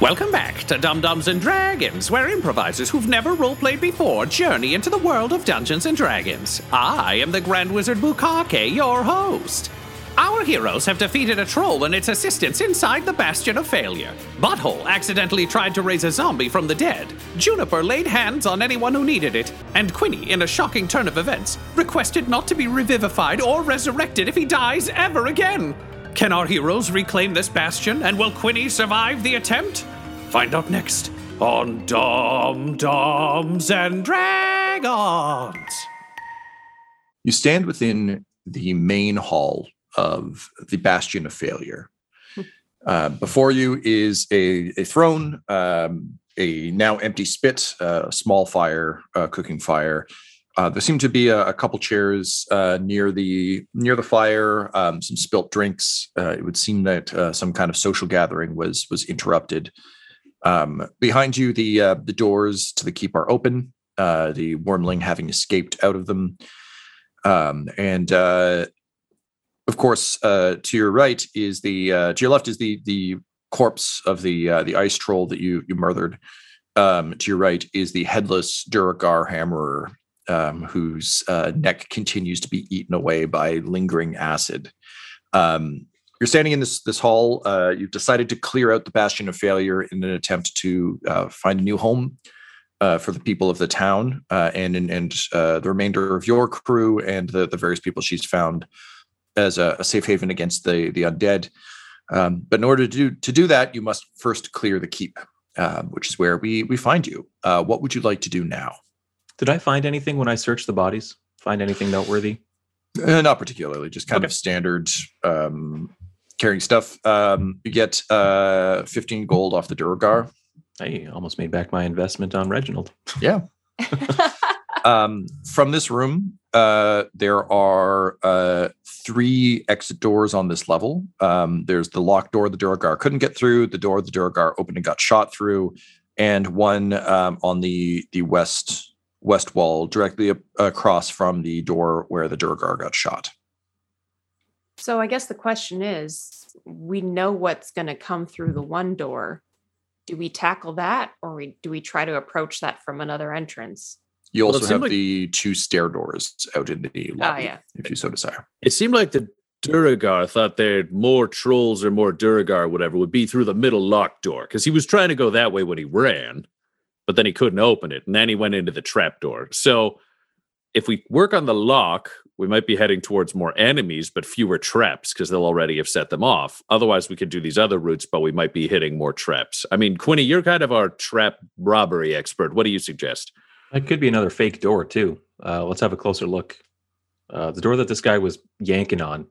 Welcome back to Dumb-Dumbs and Dragons, where improvisers who've never roleplayed before journey into the world of Dungeons and Dragons. I am the Grand Wizard Bukake, your host. Our heroes have defeated a troll and its assistants inside the Bastion of Failure. Butthole accidentally tried to raise a zombie from the dead. Juniper laid hands on anyone who needed it. And Quinny, in a shocking turn of events, requested not to be revivified or resurrected if he dies ever again. Can our heroes reclaim this bastion, and will Quinny survive the attempt? Find out next on Dumb-Dumbs and Dragons. You stand within the main hall of the Bastion of Failure. Uh, before you is a, a throne, um, a now empty spit, uh, a small fire, uh, cooking fire. Uh, there seem to be a, a couple chairs uh, near the near the fire. Um, some spilt drinks. Uh, it would seem that some kind of social gathering was was interrupted. Um, behind you, the the doors to the keep are open. the wormling having escaped out of them, um, and of course, uh, to your right is the uh, to your left is the the corpse of the uh, the ice troll that you you murdered. Um, to your right is the headless Duergar Hammerer, um, whose uh, neck continues to be eaten away by lingering acid. Um, you're standing in this this hall. Uh, you've decided to clear out the Bastion of Failure in an attempt to uh, find a new home uh, for the people of the town uh, and and, and uh, the remainder of your crew and the, the various people she's found as a, a safe haven against the the undead. Um, but in order to do to do that, you must first clear the keep, uh, which is where we we find you. What would you like to do now? Did I find anything when I searched the bodies? Find anything noteworthy? Uh, not particularly, just kind okay. of standard um, carrying stuff. Um, you get uh, 15 gold off the Duergar. I almost made back my investment on Reginald. Yeah. um, from this room, uh, there are uh, three exit doors on this level. Um, there's the locked door the Duergar couldn't get through, the door the Duergar opened and got shot through, and one um, on the the west west wall directly across from the door where the Duergar got shot. So I guess the question is, we know what's going to come through the one door. Do we tackle that, or we, do we try to approach that from another entrance? You also have like, the two stair doors out in the ah, lobby, yeah. if you so desire. It seemed like the Duergar thought that more trolls or more Duergar, whatever, would be through the middle locked door because he was trying to go that way when he ran, but then he couldn't open it, and then he went into the trap door. So if we work on the lock, we might be heading towards more enemies, but fewer traps because they'll already have set them off. Otherwise, we could do these other routes, but we might be hitting more traps. I mean, Quinny, you're kind of our trap robbery expert. What do you suggest? That could be another fake door too. Uh, let's have a closer look. Uh, the door that this guy was yanking on.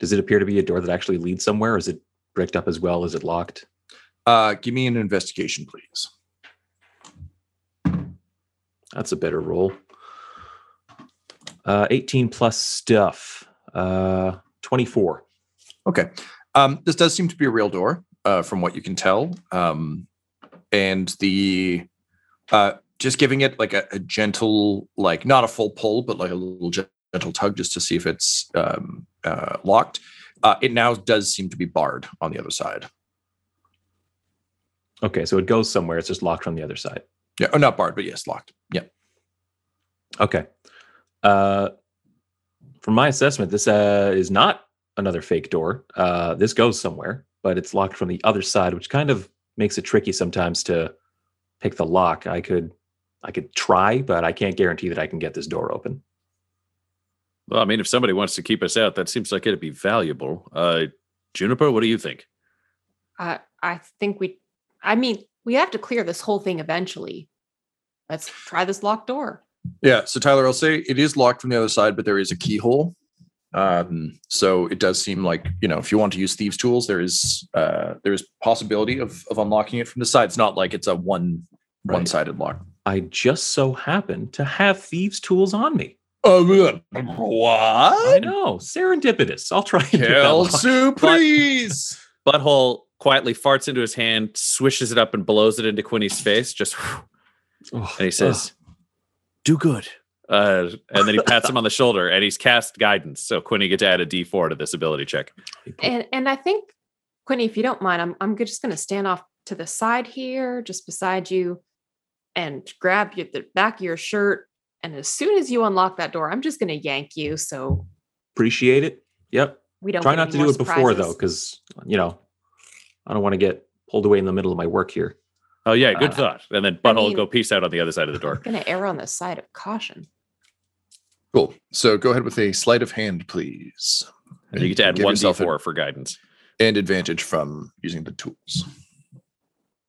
Does it appear to be a door that actually leads somewhere? Or is it bricked up as well? Is it locked? Uh, give me an investigation, please. That's a better roll. Uh, 18 plus stuff. Uh, 24. Okay. Um, this does seem to be a real door, uh, from what you can tell. Um, and the uh, just giving it like a, a, gentle, like not a full pull, but like a little gentle tug just to see if it's um, uh, locked. Uh, it now does seem to be barred on the other side. Okay, so it goes somewhere. It's just locked on the other side. Yeah, or not barred, but yes, locked. Yeah. Okay. Uh, from my assessment, this uh, is not another fake door. Uh, this goes somewhere, but it's locked from the other side, which kind of makes it tricky sometimes to pick the lock. I could I could try, but I can't guarantee that I can get this door open. Well, I mean, if somebody wants to keep us out, that seems like it'd be valuable. Uh, Juniper, what do you think? Uh, I think we, I mean, we have to clear this whole thing eventually. Let's try this locked door. Yeah. So, Tyler, I'll say it is locked from the other side, but there is a keyhole. Um, so it does seem like you know if you want to use thieves' tools, there is uh, there is possibility of of unlocking it from the side. It's not like it's a one right. one sided lock. I just so happen to have thieves' tools on me. Uh, I know, serendipitous. I'll try and get that lock. Kelsu, please. Butthole quietly farts into his hand, swishes it up, and blows it into Quinny's face. Just Oh, and he says, "Do good." Uh, and then he pats him on the shoulder, and he's cast guidance. So Quinny get to add a D4 to this ability check. And and I think, Quinny, if you don't mind, I'm I'm just going to stand off to the side here, just beside you, and grab you the back of your shirt. And as soon as you unlock that door, I'm just going to yank you. So appreciate it. Yep. we don't Try not to do it before though, because you know, I don't want to get pulled away in the middle of my work here. Oh yeah, good Uh, thought. And then I Butthole mean- go peace out on the other side of the door. I'm going to err on the side of caution. Cool. So go ahead with a sleight of hand, please. And you get to add one yourself D4 for guidance. and advantage from using the tools.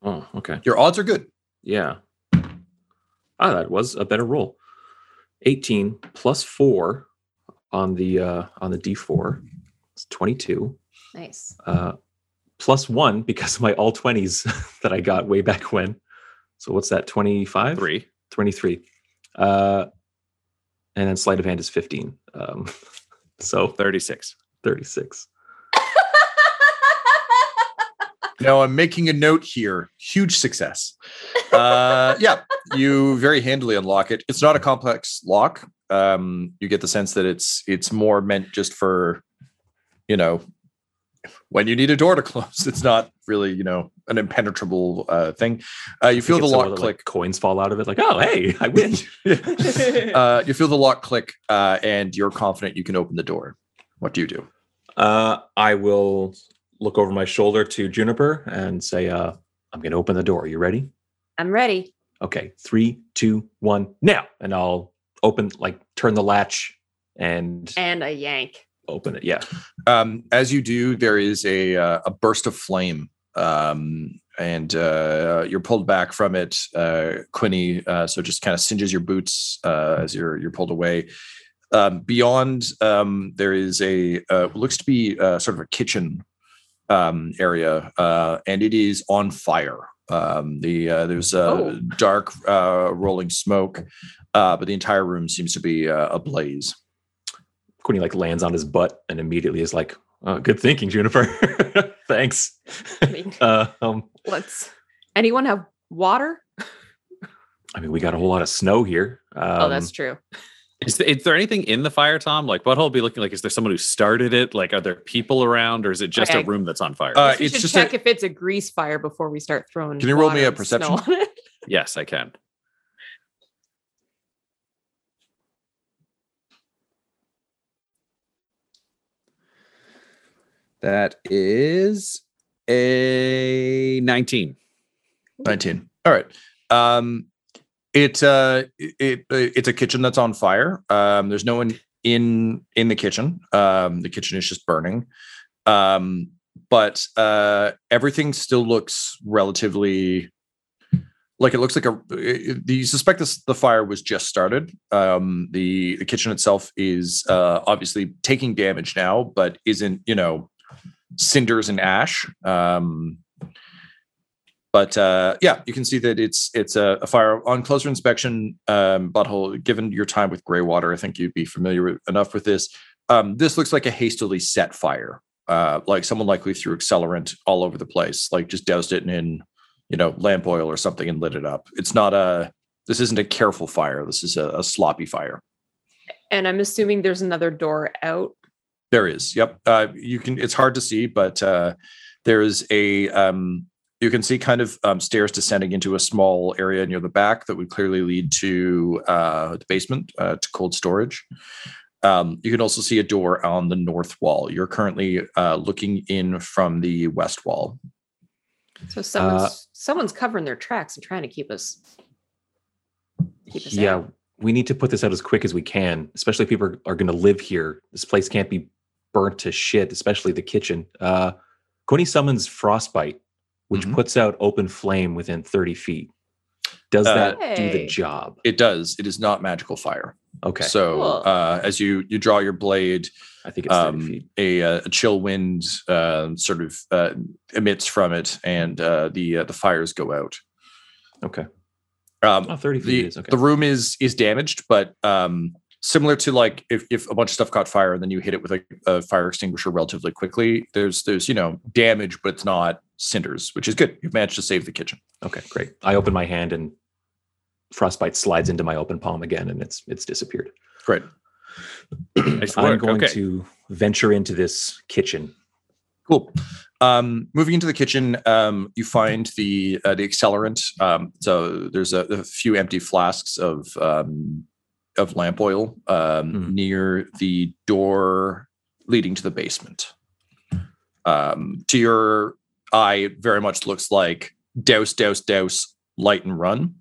Oh, okay. Your odds are good. Yeah. Ah, that was a better roll. 18 plus 4 on the uh on the D4. It's 22. Nice. Uh plus 1 because of my all 20s that I got way back when. So what's that? 25? Three. 23. Uh and then sleight of hand is 15. Um so 36. 36. Now I'm making a note here. Huge success. Uh, yeah, you very handily unlock it. It's not a complex lock. Um, you get the sense that it's it's more meant just for, you know, when you need a door to close. It's not really you know an impenetrable uh, thing. Uh, you feel the lock of click. like, coins fall out of it like, "Oh, hey, I win." uh, you feel the lock click, uh, and you're confident you can open the door. What do you do? Uh, I will look over my shoulder to Juniper and say, uh, I'm going to open the door. Are You ready? I'm ready. Okay. Three, two, one, now. And I'll open, like, turn the latch and And a yank. Open it. Yeah. Um, as you do, there is a uh, a burst of flame, um, and uh, you're pulled back from it, uh, Quinny. Uh, so it just kind of singes your boots uh, as you're you're pulled away. Um, beyond, um, there is a uh, looks to be uh, sort of a kitchen um, area, uh, and it is on fire. Um, the uh, there's Oh. dark uh, rolling smoke, uh, but the entire room seems to be uh, ablaze. Quinny, like, lands on his butt and immediately is like, oh, good thinking, Juniper. Thanks. I mean, Uh, um, let's. Anyone have water? I mean, we got a whole lot of snow here. Um, oh, that's true. Is, th- is there anything in the fire, Tom? Like, what Butthole be looking like, is there someone who started it? Like, are there people around, or is it just a room that's on fire? Uh, we it's should just check a- if it's a grease fire before we start throwing. Can you roll me a perception? on it. yes, I can. That is a 19. 19 all right. Um it uh it, it it's a kitchen that's on fire. Um there's no one in in the kitchen. Um the kitchen is just burning. Um but uh everything still looks relatively like it looks like a it- you suspect this the fire was just started. Um the the kitchen itself is uh obviously taking damage now but isn't you know cinders and ash um but uh, yeah, you can see that it's it's a, a fire on closer inspection. Um, butthole, given your time with gray water, I think you'd be familiar with, enough with this. Um, this looks like a hastily set fire, uh, like someone likely threw accelerant all over the place, like just doused it in, you know, lamp oil or something and lit it up. It's not a. This isn't a careful fire. This is a, a sloppy fire. And I'm assuming there's another door out. There is. Yep. Uh, you can. It's hard to see, but uh, there is a. Um, you can see kind of um, stairs descending into a small area near the back that would clearly lead to uh, the basement uh, to cold storage. Um, you can also see a door on the north wall. You're currently uh, looking in from the west wall. So someone's Uh, someone's covering their tracks and trying to keep us. Keep us yeah, out. we need to put this out as quick as we can, especially if people are, are going to live here. This place can't be burnt to shit, especially the kitchen. Uh, Quinny summons Frostbite, which Mhm. puts out open flame within 30 feet. Does Uh, that do the job? It does. It is not magical fire. Okay. So Cool. uh, as you you draw your blade, I think it's 30 um, feet. a, uh, a chill wind uh, sort of uh, emits from it, and uh, the uh, the fires go out. Okay. Um, Oh, 30 feet the, is okay. the room is is damaged, but um, similar to like if, if a bunch of stuff caught fire and then you hit it with a, a fire extinguisher relatively quickly, there's there's you know damage, but it's not cinders, which is good. You've managed to save the kitchen. okay, great. I open my hand and frostbite slides into my open palm again, and it's it's disappeared. Great. Nice I'm going Okay. to venture into this kitchen. Cool. Um, moving into the kitchen, um, you find the uh, the accelerant. Um, so there's a, a few empty flasks of um, of lamp oil um, Hmm. near the door leading to the basement. Um, to your eye, it very much looks like douse, douse, douse, light and run.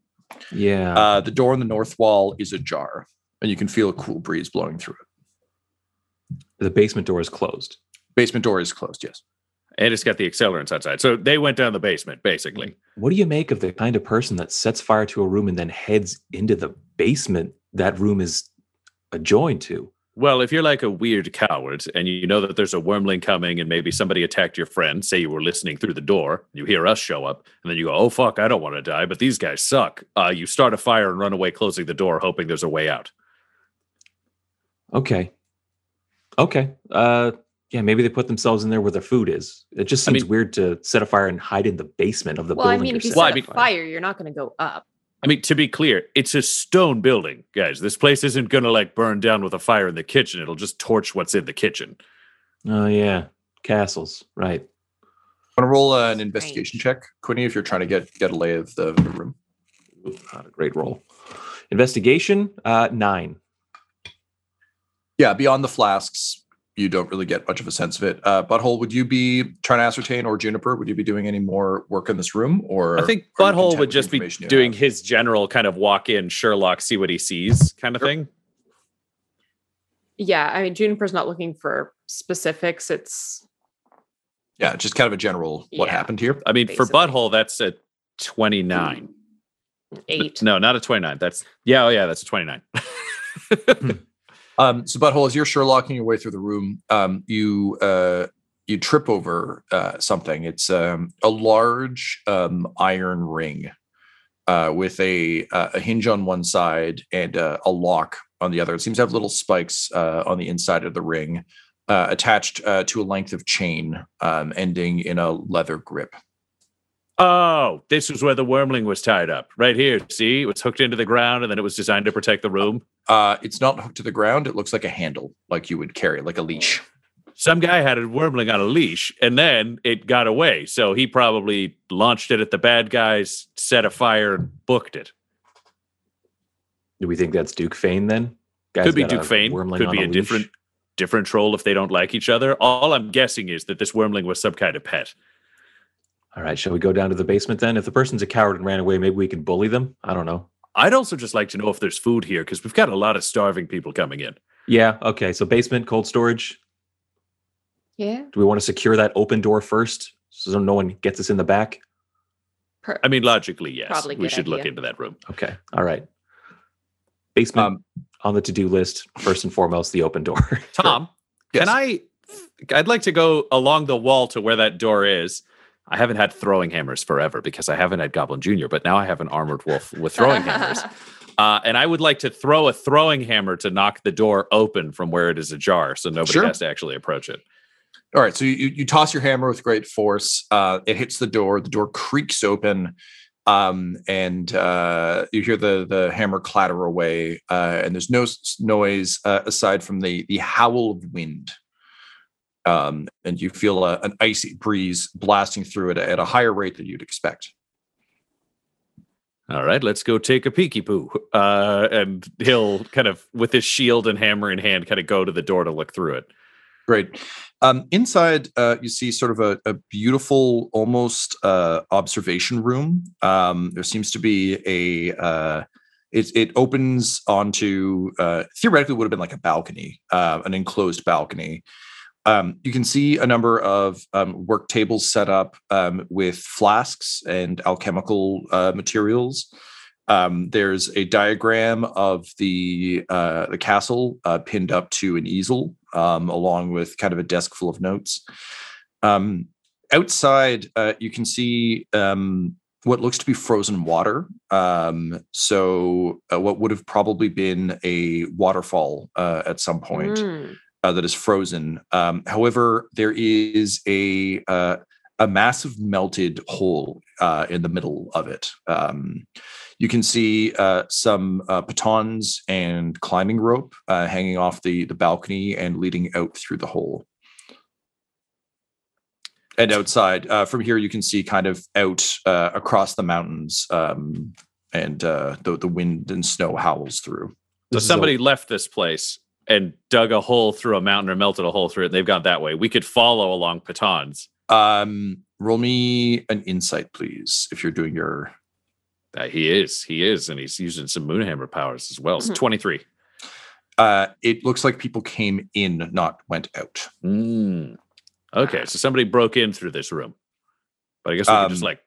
Yeah. Uh, the door on the north wall is ajar, and you can feel a cool breeze blowing through it. the basement door is closed. Basement door is closed. Yes. And it's got the accelerants outside. So they went down the basement, basically. What do you make of the kind of person that sets fire to a room and then heads into the basement that room is adjoined to? Well, if you're like a weird coward and you know that there's a wormling coming and maybe somebody attacked your friend, say you were listening through the door, you hear us show up, and then you go, oh, fuck, I don't want to die, but these guys suck. Uh, you start a fire and run away, closing the door, hoping there's a way out. Okay. Okay. Uh yeah, maybe they put themselves in there where their food is. It just I seems mean- weird to set a fire and hide in the basement of the well, I building. mean, you're if you setting Well, I set mean- fire, you're not going to go up. I mean, to be clear, it's a stone building, guys. This place isn't going to like burn down with a fire in the kitchen. It'll just torch what's in the kitchen. Oh yeah, castles, right? Want to roll uh, an Strange. investigation check, Quinny, if you're trying to get get a lay of the, the room. Ooh, Not a great roll. Investigation, uh, nine. Yeah, beyond the flasks, you don't really get much of a sense of it. Uh, Butthole, would you be trying to ascertain, or Juniper, would you be doing any more work in this room, or I think Butthole would just be doing have? his general kind of walk in, Sherlock, see what he sees kind of Sure. thing. Yeah, I mean, Juniper's not looking for specifics. It's Yeah, just kind of a general what Yeah. happened here. I mean, for Butthole, that's a 29. eight. No, not a 29. That's, yeah, oh, yeah, that's a 29. Um, so Butthole, as you're Sherlocking your way through the room, um, you uh, you trip over uh, something. It's um, a large um, iron ring uh, with a uh, a hinge on one side and uh, a lock on the other. It seems to have little spikes uh, on the inside of the ring, attached to a length of chain, um, ending in a leather grip. Oh, this was where the wormling was tied up. Right here. See, it was hooked into the ground and then it was designed to protect the room. Uh, it's not hooked to the ground. It looks like a handle, like you would carry, like a leash. Some guy had a wormling on a leash and then it got away. So he probably launched it at the bad guys, set a fire, and booked it. Do we think that's Duke Fane then? Guy's could be Duke Fane. wormling Could be a leash. different different troll if they don't like each other. All I'm guessing is that this wormling was some kind of pet. All right, shall we go down to the basement then? If the person's a coward and ran away, maybe we can bully them. I don't know. I'd also just like to know if there's food here because we've got a lot of starving people coming in. Yeah. Okay. So basement, cold storage. Yeah. Do we want to secure that open door first so no one gets us in the back? Per- I mean, logically, yes. Probably we good should look into that room. Okay. All right. Basement Um, on the to-do list. First and foremost, the open door. Tom, Yes. can I? I'd like to go along the wall to where that door is. I haven't had throwing hammers forever because I haven't had Goblin Junior, but now I have an armored wolf with throwing hammers. Uh, and I would like to throw a throwing hammer to knock the door open from where it is ajar, so nobody Sure. has to actually approach it. All right, so you, you toss your hammer with great force. Uh, it hits the door. The door creaks open, um, and uh, you hear the the hammer clatter away. Uh, and there's no s- noise uh, aside from the the howl of wind. Um, and you feel a, an icy breeze blasting through it at a higher rate than you'd expect. All right, let's go take a peeky poo. Uh, and he'll kind of, with his shield and hammer in hand, kind of go to the door to look through it. Great. Um, inside, uh, you see sort of a, a beautiful, almost uh, observation room. Um, there seems to be a. Uh, it, it opens onto uh, theoretically would have been like a balcony, uh, an enclosed balcony. Um, you can see a number of um, work tables set up um, with flasks and alchemical uh, materials. Um, there's a diagram of the uh, the castle uh, pinned up to an easel, um, along with kind of a desk full of notes. Um, outside, uh, you can see what looks to be frozen water. Um, so uh, what would have probably been a waterfall uh, at some point Mm. Uh, that is frozen. Um, however, there is a uh, a massive melted hole uh, in the middle of it. Um, you can see uh, some uh, pitons and climbing rope uh, hanging off the the balcony and leading out through the hole. And outside, uh, from here, you can see kind of out uh, across the mountains, um, and uh, the the wind and snow howls through. So somebody a- left this place and dug a hole through a mountain or melted a hole through it. And they've gone that way. We could follow along pitons. Um, roll me an insight, please, if you're doing your. Uh, he is. He is. And he's using some Moonhammer powers as well. It's Mhm. 23. Uh, it looks like people came in, not went out. Mm. Okay. So somebody broke in through this room. But I guess we could just Um, like,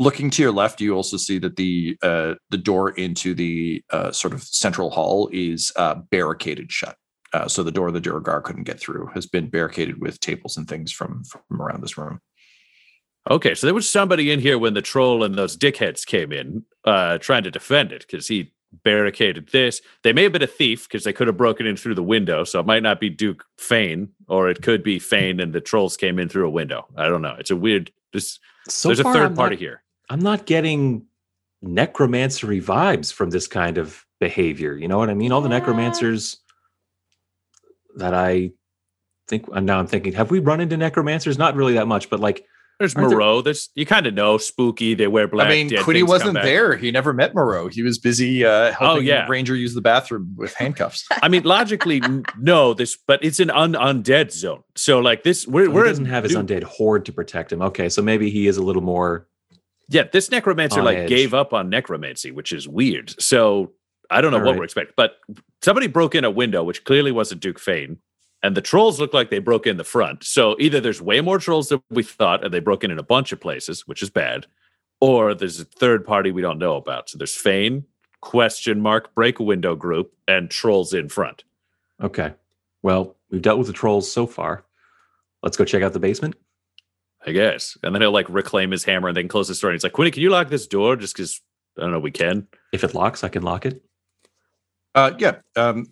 Looking to your left, you also see that the uh, the door into the uh, sort of central hall is uh, barricaded shut. Uh, so the door the Duergar couldn't get through has been barricaded with tables and things from from around this room. okay. So there was somebody in here when the troll and those dickheads came in uh, trying to defend it because he barricaded this. They may have been a thief because they could have broken in through the window. So it might not be Duke Fane, or it could be Fane and the trolls came in through a window. I don't know. It's a weird. This, So there's a 3rd I'm party not- here. I'm not getting necromancery vibes from this kind of behavior. You know what I mean? All the Yeah. necromancers that I think and now I'm thinking, have we run into necromancers? Not really that much, but like There's Aren't there- Moreau. There's you kind of know spooky. They wear black. I mean, dead Quinny wasn't there. He never met Moreau. He was busy uh, helping yeah. Ranger use the bathroom with handcuffs. I mean, logically, no. This, but it's an un undead zone. So like this, we're he we're doesn't have his dude, undead horde to protect him. Okay, so maybe he is a little more Yeah, this necromancer on like edge. gave up on necromancy, which is weird. So I don't know All what right. we're expecting, but somebody broke in a window, which clearly wasn't Duke Fane, and the trolls look like they broke in the front. So either there's way more trolls than we thought, and they broke in in a bunch of places, which is bad, or there's a third party we don't know about. So there's Fane, question mark, break a window group, and trolls in front. okay. Well, we've dealt with the trolls so far. Let's go check out the basement. I guess. And then he'll like reclaim his hammer and then close the door. And he's like, Quinny, can you lock this door? Just because I don't know, we can. If it locks, I can lock it. Uh, yeah. Um,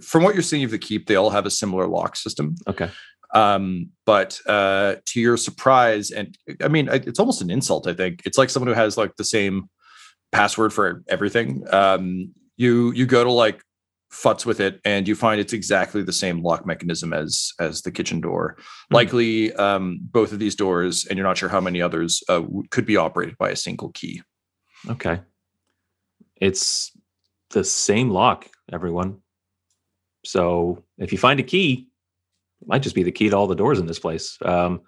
from what you're seeing of the keep, they all have a similar lock system. Okay. Um, but uh, to your surprise, and I mean, it's almost an insult. I think it's like someone who has like the same password for everything. Um, you you go to like futz with it, and you find it's exactly the same lock mechanism as as the kitchen door. Likely, um, both of these doors, and you're not sure how many others uh, could be operated by a single key. Okay. It's the same lock, everyone. So if you find a key, it might just be the key to all the doors in this place. Um,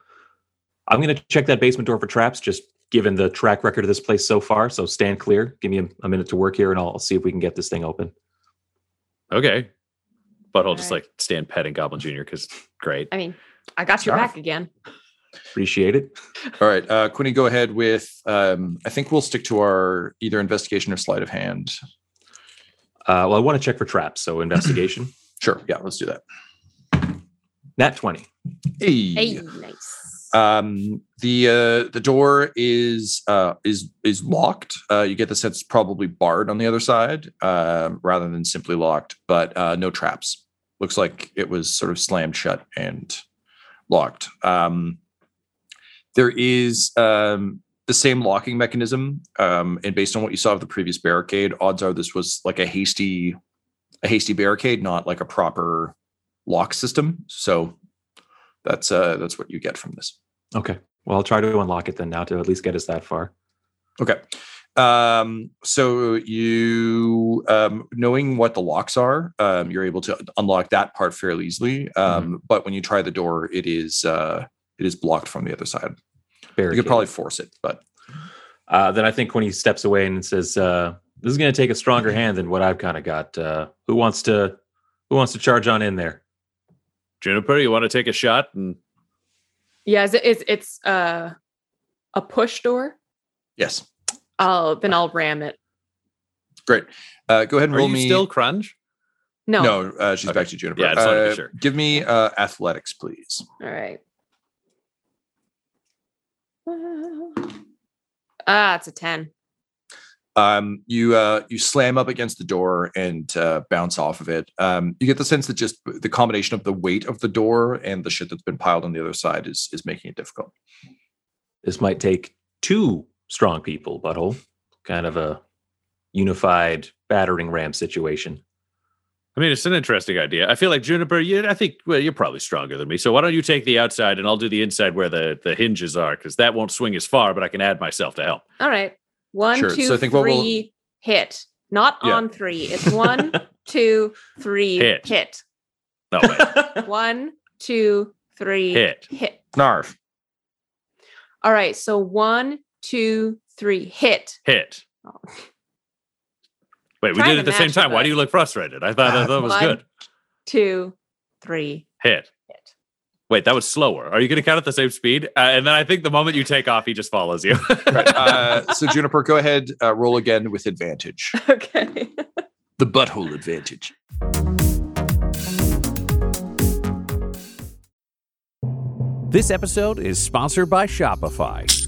I'm going to check that basement door for traps, just given the track record of this place so far. So stand clear. Give me a, a minute to work here, and I'll, I'll see if we can get this thing open. Okay. But I'll just Alright. like stand petting Goblin Jr. because great. I mean, I got your Sure. back again. Appreciate it. All right, uh, Quinny, go ahead with. Um, I think we'll stick to our either investigation or sleight of hand. Uh, well, I want to check for traps. So investigation. Sure, yeah, let's do that. Nat 20. Hey, Hey, nice. Um, the uh, the door is uh, is is locked. Uh, you get the sense probably barred on the other side, uh, rather than simply locked. But uh, no traps. Looks like it was sort of slammed shut and locked. Um, there is um, the same locking mechanism, um, and based on what you saw of the previous barricade, odds are this was like a hasty, a hasty barricade, not like a proper lock system. So that's uh, that's what you get from this. Okay. Well, I'll try to unlock it then now to at least get us that far. Okay. Um, so you um, knowing what the locks are, um, you're able to unlock that part fairly easily. Um, But when you try the door, it is uh, it is blocked from the other side. You could probably force it, but Uh, then I think when he steps away and says, uh, "This is going to take a stronger hand than what I've kind of got." Uh, who wants to? Who wants to charge on in there? Juniper, you want to take a shot? And yeah, is it's it's uh, a push door. yes, I'll then I'll ram it. great. Uh, go ahead and are roll you me. still crunch? No. No, uh, she's Okay. back to Juniper. Yeah, I just wanted to be Uh, sure. Give me uh, athletics, please. All right. Ah, it's a 10. Um, you uh, you slam up against the door and uh, bounce off of it. Um, you get the sense that just the combination of the weight of the door and the shit that's been piled on the other side is is making it difficult. This might take two strong people, butthole. Kind of a unified battering ram situation. I mean, it's an interesting idea. I feel like Juniper, you, I think, well, you're probably stronger than me. So why don't you take the outside and I'll do the inside where the, the hinges are because that won't swing as far, but I can add myself to help. All right. One, Sure. two, So what we'll- hit. Not Yeah. on three. It's one, two, three, Hit. hit. No, wait. One, two, three, Hit. hit. Narf. All right. So one, two, three, hit. hit. Oh. Wait, we did it at the same time. Why do you look frustrated? I thought that was One. good. Two, three, Hit. hit. Wait, that was slower. Are you going to count at the same speed? Uh, and then I think the moment you take off, he just follows you. Right. Uh, so Juniper, go ahead. Uh, roll again with advantage. Okay. The butthole advantage. This episode is sponsored by Shopify.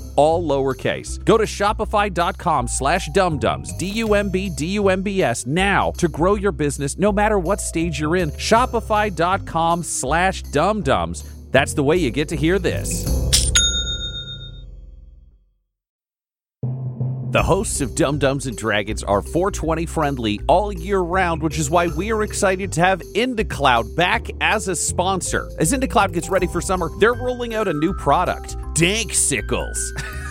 all lowercase. Go to shopify.com slash dumdums, D-U-M-B, D-U-M-B-S, now to grow your business no matter what stage you're in. Shopify.com slash dumdums. That's the way you get to hear this. The hosts of Dumb-Dumbs and Dragons are 420 friendly all year round, which is why we are excited to have IndaCloud back as a sponsor. As IndaCloud gets ready for summer, they're rolling out a new product, Danksicles.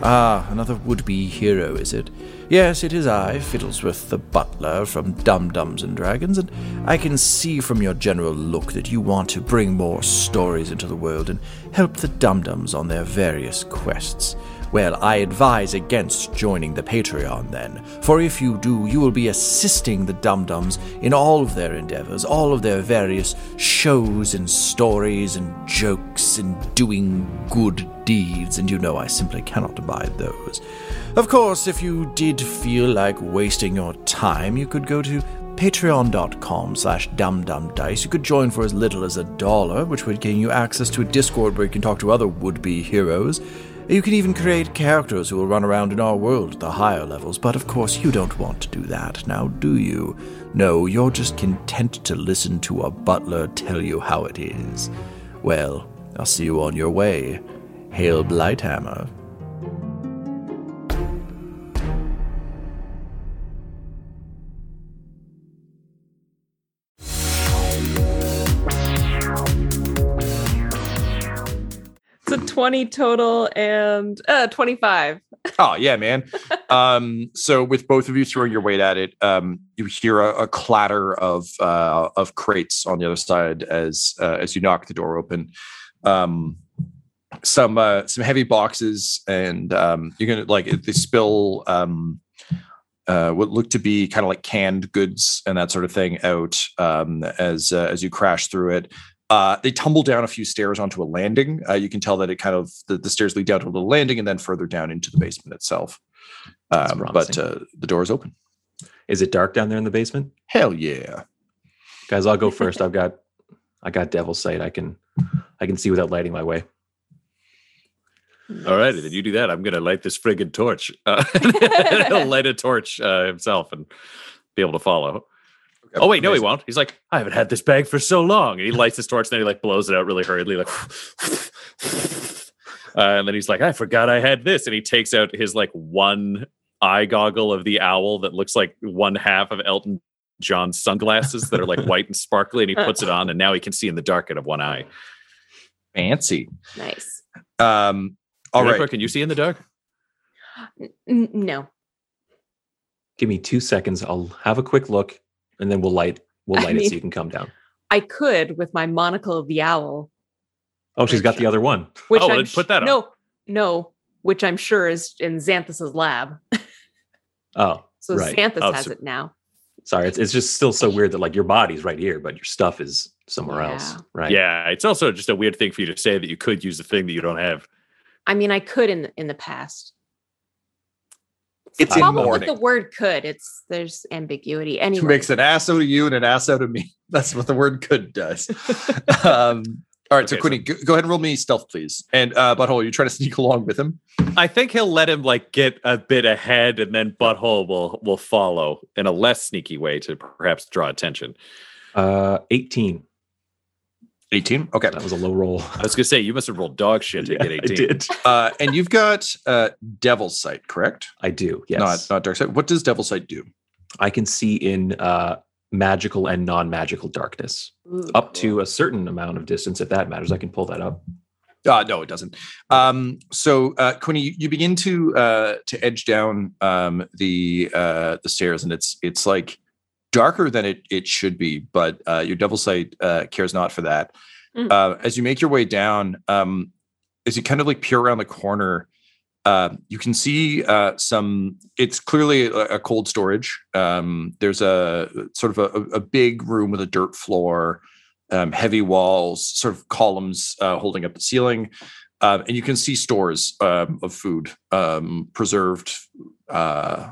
Ah, another would-be hero, is it? Yes, it is I, Fiddlesworth the butler from Dumb-Dumbs and Dragons, and I can see from your general look that you want to bring more stories into the world and help the Dumb-Dumbs on their various quests. Well, I advise against joining the Patreon then, for if you do, you will be assisting the Dumb-Dumbs in all of their endeavors, all of their various shows and stories and jokes and doing good deeds, and you know I simply cannot abide those. Of course, if you did feel like wasting your time, you could go to patreon.com slash dumdumdice. You could join for as little as a dollar, which would gain you access to a Discord where you can talk to other would-be heroes. You can even create characters who will run around in our world at the higher levels, but of course you don't want to do that, now do you? No, you're just content to listen to a butler tell you how it is. Well, I'll see you on your way. Hail Blighthammer. 20 total and uh 25. Oh yeah, man. um, so with both of you throwing your weight at it, um, you hear a, a clatter of uh, of crates on the other side as uh, as you knock the door open. Um, some uh, some heavy boxes, and um, you're gonna like they spill um, uh, what look to be kind of like canned goods and that sort of thing out um, as uh, as you crash through it. Uh, they tumble down a few stairs onto a landing. Uh, you can tell that it kind of the, the stairs lead down to a little landing and then further down into the basement itself. Um, but uh, the door is open. Is it dark down there in the basement? Hell yeah! Guys, I'll go first. I've got I got devil's sight. I can I can see without lighting my way. All right, then you do that. I'm gonna light this friggin' torch. Uh, he'll light a torch uh, himself and be able to follow. Oh wait, no, he won't. He's like, I haven't had this bag for so long. And he lights his torch, and then he like blows it out really hurriedly, like. Uh, and then he's like, I forgot I had this, and he takes out his like one eye goggle of the owl that looks like one half of Elton John's sunglasses that are like white and sparkly, and he puts it on, and now he can see in the dark out of one eye. Fancy. Nice. Um, all Jennifer, right. can you see in the dark? N- no. Give me two seconds. I'll have a quick look, and then we'll light we'll I light it so you can come down. I could with my monocle of the owl, Oh, she's got the other one. which Oh, I'm put that on. No, no, which I'm sure is in Xanthus's lab. Oh, So Right. Xanthus Oh, has so- it now. sorry. It's it's just still so weird that like your body's right here, but your stuff is somewhere else. Right. Yeah, it's also just a weird thing for you to say that you could use a thing that you don't have. I mean, I could in in the past. It's The in problem with the word "could." It's there's ambiguity. Which Anyway, makes an ass out of you and an ass out of me. That's what the word "could" does. um, all right, so Okay, so- Quinny, go, go ahead and roll me stealth, please. And uh, Butthole, you try to sneak along with him. I think he'll let him like get a bit ahead, and then Butthole will will follow in a less sneaky way to perhaps draw attention. Uh, eighteen. 18. Okay. That was a low roll. I was gonna say you must have rolled dog shit to Yeah, get I did. Uh, and you've got uh, Devil's Sight, correct? I do. Yes. Not not Dark Sight. What does Devil's Sight do? I can see in uh, magical and non-magical darkness Ooh, up cool. to a certain amount of distance. If that matters, I can pull that up. Uh, no, it doesn't. Um, so, uh, Quinny, you, you begin to uh, to edge down um, the uh, the stairs, and it's it's like darker than it it should be, but uh, your devil sight uh, cares not for that. Mm. Uh, as you make your way down, um, as you kind of like peer around the corner, uh, you can see uh, some. It's clearly a, a cold storage. Um, there's a sort of a, a big room with a dirt floor um, heavy walls, sort of columns uh, holding up the ceiling. Um, and you can see stores um, of food um, preserved. Uh,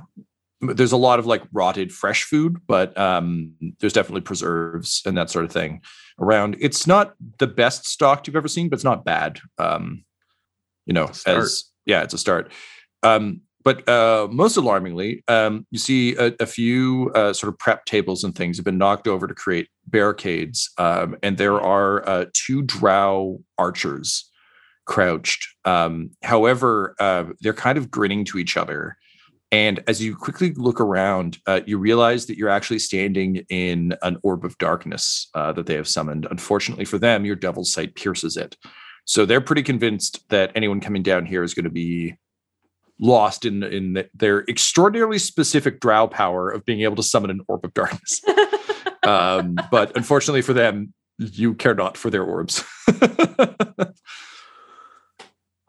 there's a lot of like rotted fresh food, but um, there's definitely preserves and that sort of thing around. It's not the best stocked you've ever seen, but it's not bad. Um, you know, as yeah, it's a start. Um, but uh, most alarmingly, um, you see a, a few uh, sort of prep tables and things have been knocked over to create barricades, um, and there are uh, two drow archers crouched. Um, however, uh, they're kind of grinning to each other. And as you quickly look around, uh, you realize that you're actually standing in an orb of darkness uh, that they have summoned. Unfortunately for them, your devil's sight pierces it. So they're pretty convinced that anyone coming down here is going to be lost in in the- their extraordinarily specific drow power of being able to summon an orb of darkness. um, but unfortunately for them, you care not for their orbs.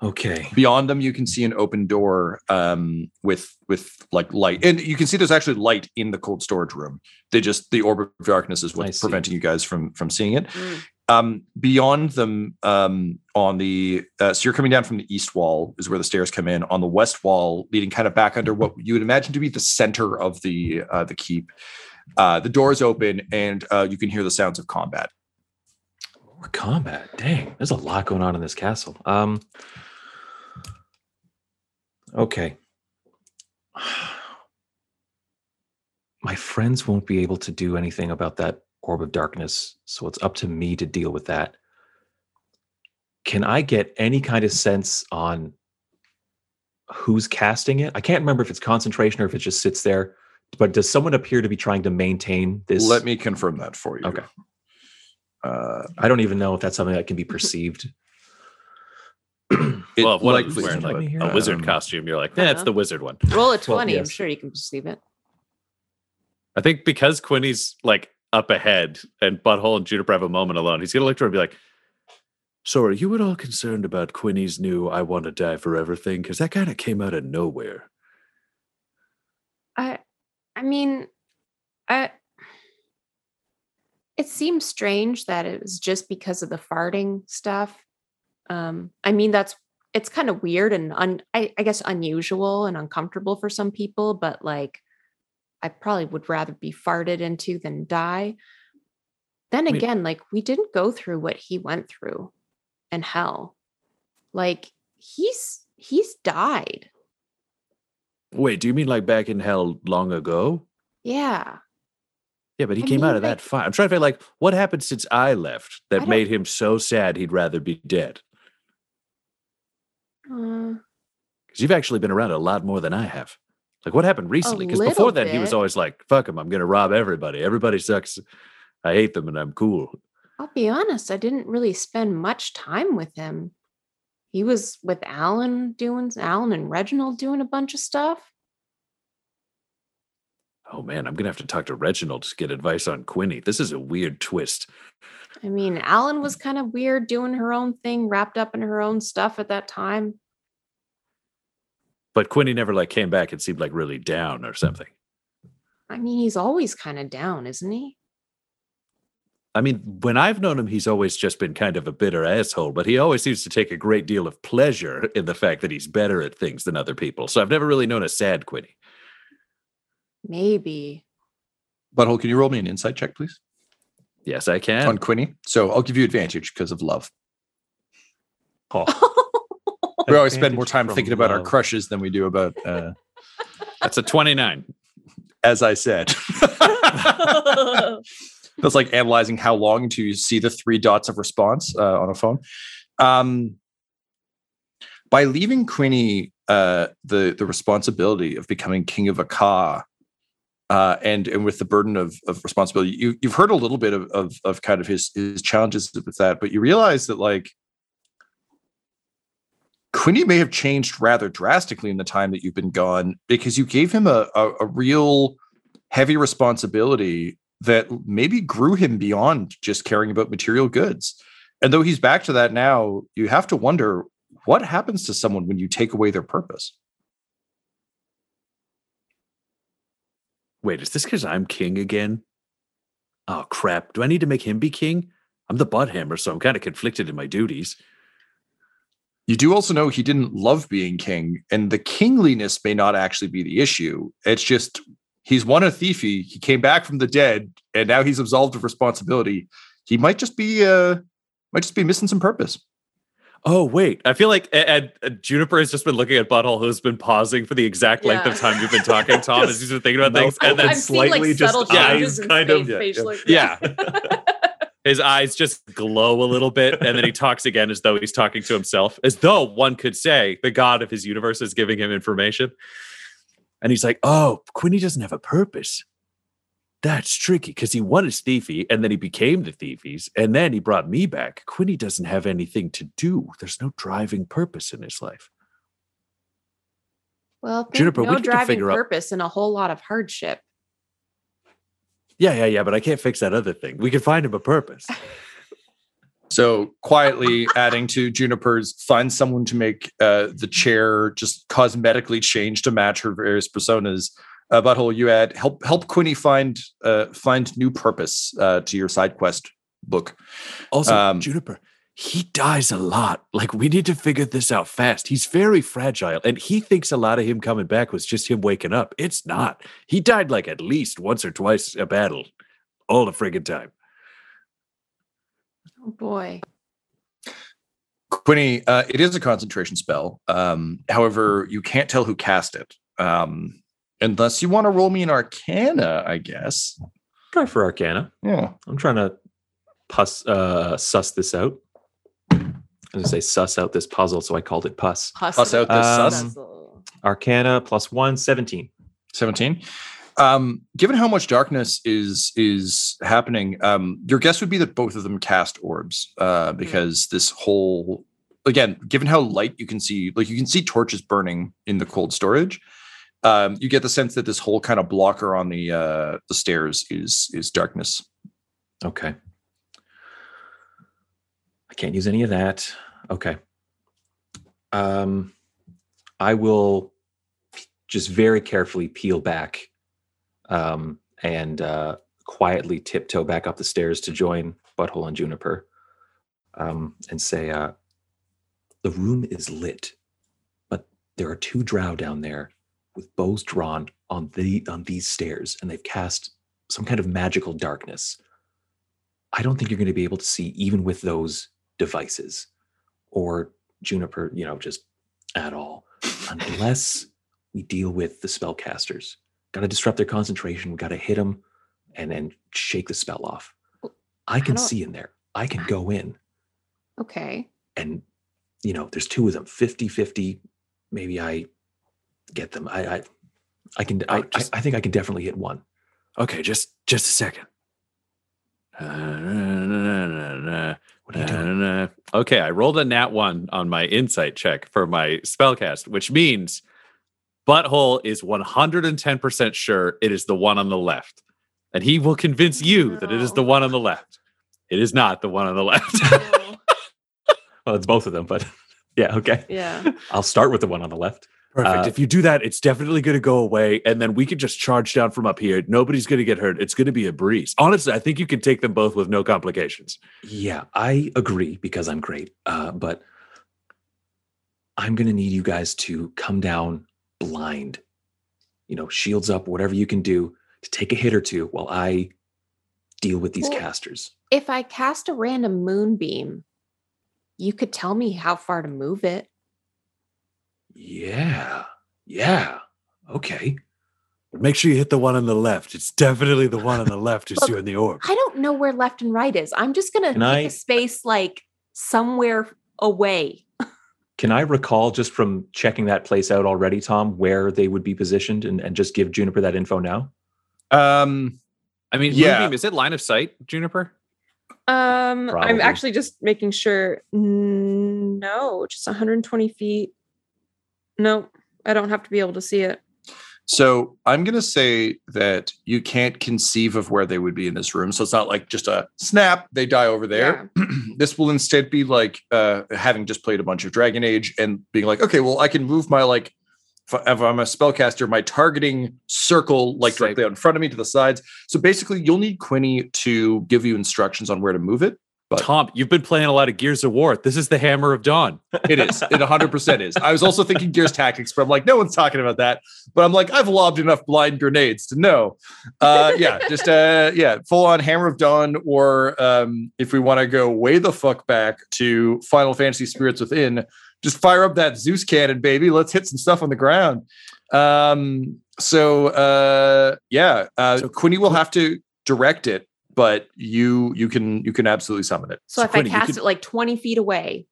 Okay. Beyond them, you can see an open door um, with with like light, and you can see there's actually light in the cold storage room. They just the orb of darkness is what's preventing you guys from from seeing it. Mm. Um, beyond them, um, on the uh, so you're coming down from the east wall is where the stairs come in. On the west wall, leading kind of back under what you would imagine to be the center of the uh, the keep. Uh, the doors open, and uh, you can hear the sounds of combat. More combat. Dang, there's a lot going on in this castle. Um. Okay. My friends won't be able to do anything about that orb of darkness, so it's up to me to deal with that. Can I get any kind of sense on who's casting it? I can't remember if it's concentration or if it just sits there. But does someone appear to be trying to maintain this? Let me confirm that for you. Okay. Uh, I don't even know if that's something that can be perceived. It well, what one of wearing like let me hear a wizard Um, costume, you're like, yeah, it's Uh-huh. the wizard one. Roll a 20. I'm sure you can perceive it. I think because Quinny's like up ahead and Butthole and Juniper have a moment alone, he's gonna look to her and be like, So are you at all concerned about Quinny's new I want to die forever thing? Because that kind of came out of nowhere. I I mean, I it seems strange that it was just because of the farting stuff. Um, I mean, that's it's kind of weird and un, I, I guess unusual and uncomfortable for some people, but like I probably would rather be farted into than die. Then again, like we didn't go through what he went through in hell. Like he's he's died. Wait, do you mean like back in hell long ago? Yeah. Yeah, but he I came mean, out of like- that fine. I'm trying to figure like what happened since I left that don't- made him so sad he'd rather be dead. Uh, Because you've actually been around a lot more than I have. Like what happened recently? Because before then he was always like, "Fuck him, I'm gonna rob everybody. Everybody sucks. I hate them, and I'm cool." I'll be honest, I didn't really spend much time with him. He was with Alan doing Alan and Reginald doing a bunch of stuff. Oh man, I'm gonna have to talk to Reginald to get advice on Quinny. This is a weird twist. I mean, Alan was kind of weird doing her own thing, wrapped up in her own stuff at that time. But Quinny never like came back and seemed like really down or something. I mean, he's always kind of down, isn't he? I mean, when I've known him, he's always just been kind of a bitter asshole, but he always seems to take a great deal of pleasure in the fact that he's better at things than other people. So I've never really known a sad Quinny. Maybe. Butthole, can you roll me an insight check, please? Yes, I can. On Quinny. So I'll give you advantage because of love. Oh, We always spend more time from thinking about our crushes than we do about, uh, That's a 29. as I said. That's like analyzing how long to see the three dots of response uh, on a phone. Um, by leaving Quinny uh, the the responsibility of becoming king of Akka, uh, and and with the burden of of responsibility, you you've heard a little bit of of, of kind of his his challenges with that, but you realize that like Quinny may have changed rather drastically in the time that you've been gone because you gave him a, a, a real heavy responsibility that maybe grew him beyond just caring about material goods. And though he's back to that now, you have to wonder what happens to someone when you take away their purpose. Wait, is this because I'm king again? Oh, crap. Do I need to make him be king? I'm the butt hammer, so I'm kind of conflicted in my duties. You do also know he didn't love being king, and the kingliness may not actually be the issue. It's just he's won a thiefy. He came back from the dead, and now he's absolved of responsibility. He might just be uh might just be missing some purpose. Oh, wait. I feel like and, and Juniper has just been looking at Butthole, who's been pausing for the exact length of time you've been talking, Tom, as he's been thinking about things. And then open slightly, just eyes kind of- yeah, facial yeah. his eyes just glow a little bit, and then he talks again as though he's talking to himself, as though one could say the god of his universe is giving him information. And he's like, "Oh, Quinny doesn't have a purpose. That's tricky because he won his thiefy, and then he became the thiefies, and then he brought me back. Quinny doesn't have anything to do. There's no driving purpose in his life. Well, think Juniper, we no can driving figure out- purpose and a whole lot of hardship. Yeah, yeah, yeah, but I can't fix that other thing. We can find him a purpose. So quietly adding to Juniper's, find someone to make uh, the chair just cosmetically change to match her various personas. Uh, Butthole, you add help help Quinny find uh, find new purpose uh, to your side quest book. Also, Um, Juniper, he dies a lot. Like, we need to figure this out fast. He's very fragile, and he thinks a lot of him coming back was just him waking up. It's not. He died like at least once or twice a battle, all the friggin' time. Oh boy. Quinny, uh, it is a concentration spell. Um, however, you can't tell who cast it. Um, unless you want to roll me an arcana, I guess. Try for Arcana. Yeah. I'm trying to pus uh, suss this out. I was gonna say suss out this puzzle, so I called it pus. Plus out this Um, sus. Arcana plus one, 17. 17 um given how much darkness is is happening um your guess would be that both of them cast orbs uh because this whole again given how light you can see like you can see torches burning in the cold storage um you get the sense that this whole kind of blocker on the uh the stairs is is darkness Okay. I can't use any of that. Okay. Um, I will just very carefully peel back um, and uh, quietly tiptoe back up the stairs to join Butthole and Juniper um, and say, uh, The room is lit, but there are two drow down there with bows drawn on the on these stairs, and they've cast some kind of magical darkness. I don't think you're going to be able to see even with those devices or Juniper, you know, just at all, unless we deal with the spellcasters. Got to disrupt their concentration. Got to hit them and then shake the spell off. I can don't- see in there. I can go in Okay. and, you know, there's two of them 50 50. Maybe I get them. I, I, I can, I, Oh, just- I, I think I can definitely hit one. Okay, just just a second. What are you doing? Okay, I rolled a nat one on my insight check for my spellcast, which means Butthole is 110% sure it is the one on the left. And he will convince you that it is the one on the left. It is not the one on the left. Well, it's both of them, but yeah, okay. yeah. I'll start with the one on the left. Perfect. Uh, if you do that, it's definitely going to go away. And then we could just charge down from up here. Nobody's going to get hurt. It's going to be a breeze. Honestly, I think you can take them both with no complications. Yeah, I agree because I'm great. Uh, but I'm going to need you guys to come down blind, you know, shields up, whatever you can do to take a hit or two while I deal with these Well- casters. If I cast a random moonbeam, you could tell me how far to move it. Yeah, yeah, okay. But make sure you hit the one on the left. It's definitely the one on the left who's Look, doing the orb. I don't know where left and right is. I'm just gonna Can pick I- a space like somewhere away. Can I recall just from checking that place out already, Tom, where they would be positioned and, and just give Juniper that info now? um I mean, Yeah. Moonbeam, is it line of sight, Juniper? Um, Probably. I'm actually just making sure. No, just 120 feet. No, I don't have to be able to see it. So I'm going to say that you can't conceive of where they would be in this room. So it's not like just a snap, they die over there. this will instead be like uh, having just played a bunch of Dragon Age and being like, okay, well, I can move my like, if I'm a spellcaster, my targeting circle like Sight. directly out in front of me to the sides. So basically, you'll need Quinny to give you instructions on where to move it. But- Tom, you've been playing a lot of Gears of War. This is the Hammer of Dawn. It is. It 100% is. I was also thinking Gears Tactics, but I'm like, no one's talking about that. But I'm like, I've lobbed enough blind grenades to know. Uh, yeah, just uh, yeah, full on Hammer of Dawn, or um, if we want to go way the fuck back to Final Fantasy Spirits Within, just fire up that Zeus cannon, baby. Let's hit some stuff on the ground. Um, so uh, yeah, uh, So- Quinny will have to direct it, but you you can you can absolutely summon it. So, So if Quinny, I cast could- it like 20 feet away,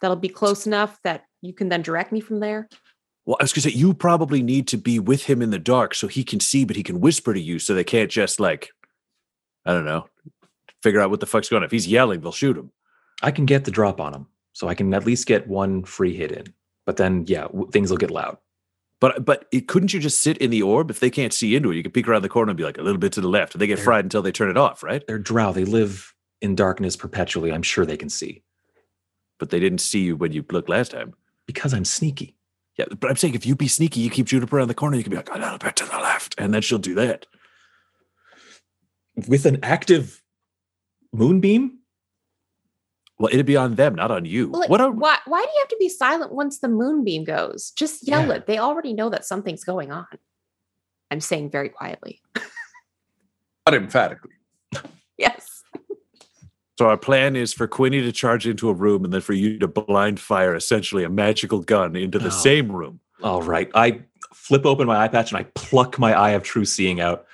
that'll be close enough that you can then direct me from there. Well, I was going to say, you probably need to be with him in the dark so he can see, but he can whisper to you so they can't just like, I don't know, figure out what the fuck's going on. If he's yelling, they'll shoot him. I can get the drop on him. so I can at least get one free hit in. But then, yeah, w- things will get loud. But but it, couldn't you just sit in the orb if they can't see into it? You can peek around the corner and be like a little bit to the left, and they get There- fried until they turn it off, right? They're drow. They live in darkness perpetually, I'm sure they can see But they didn't see you when you looked last time. because I'm sneaky. Yeah, but I'm saying if you be sneaky, you keep Juniper around the corner, you can be like, a little bit to the left, and then she'll do that. With an active moonbeam, Well, it'd be on them, not on you. Like, what a why why do you have to be silent once the moonbeam goes? Just yell Yeah. it. They already know that something's going on. I'm saying very quietly. But emphatically. Yes. So our plan is for Quinny to charge into a room and then for you to blind fire essentially a magical gun into the Oh. same room. all right. I flip open my eye patch and I pluck my eye of true seeing out,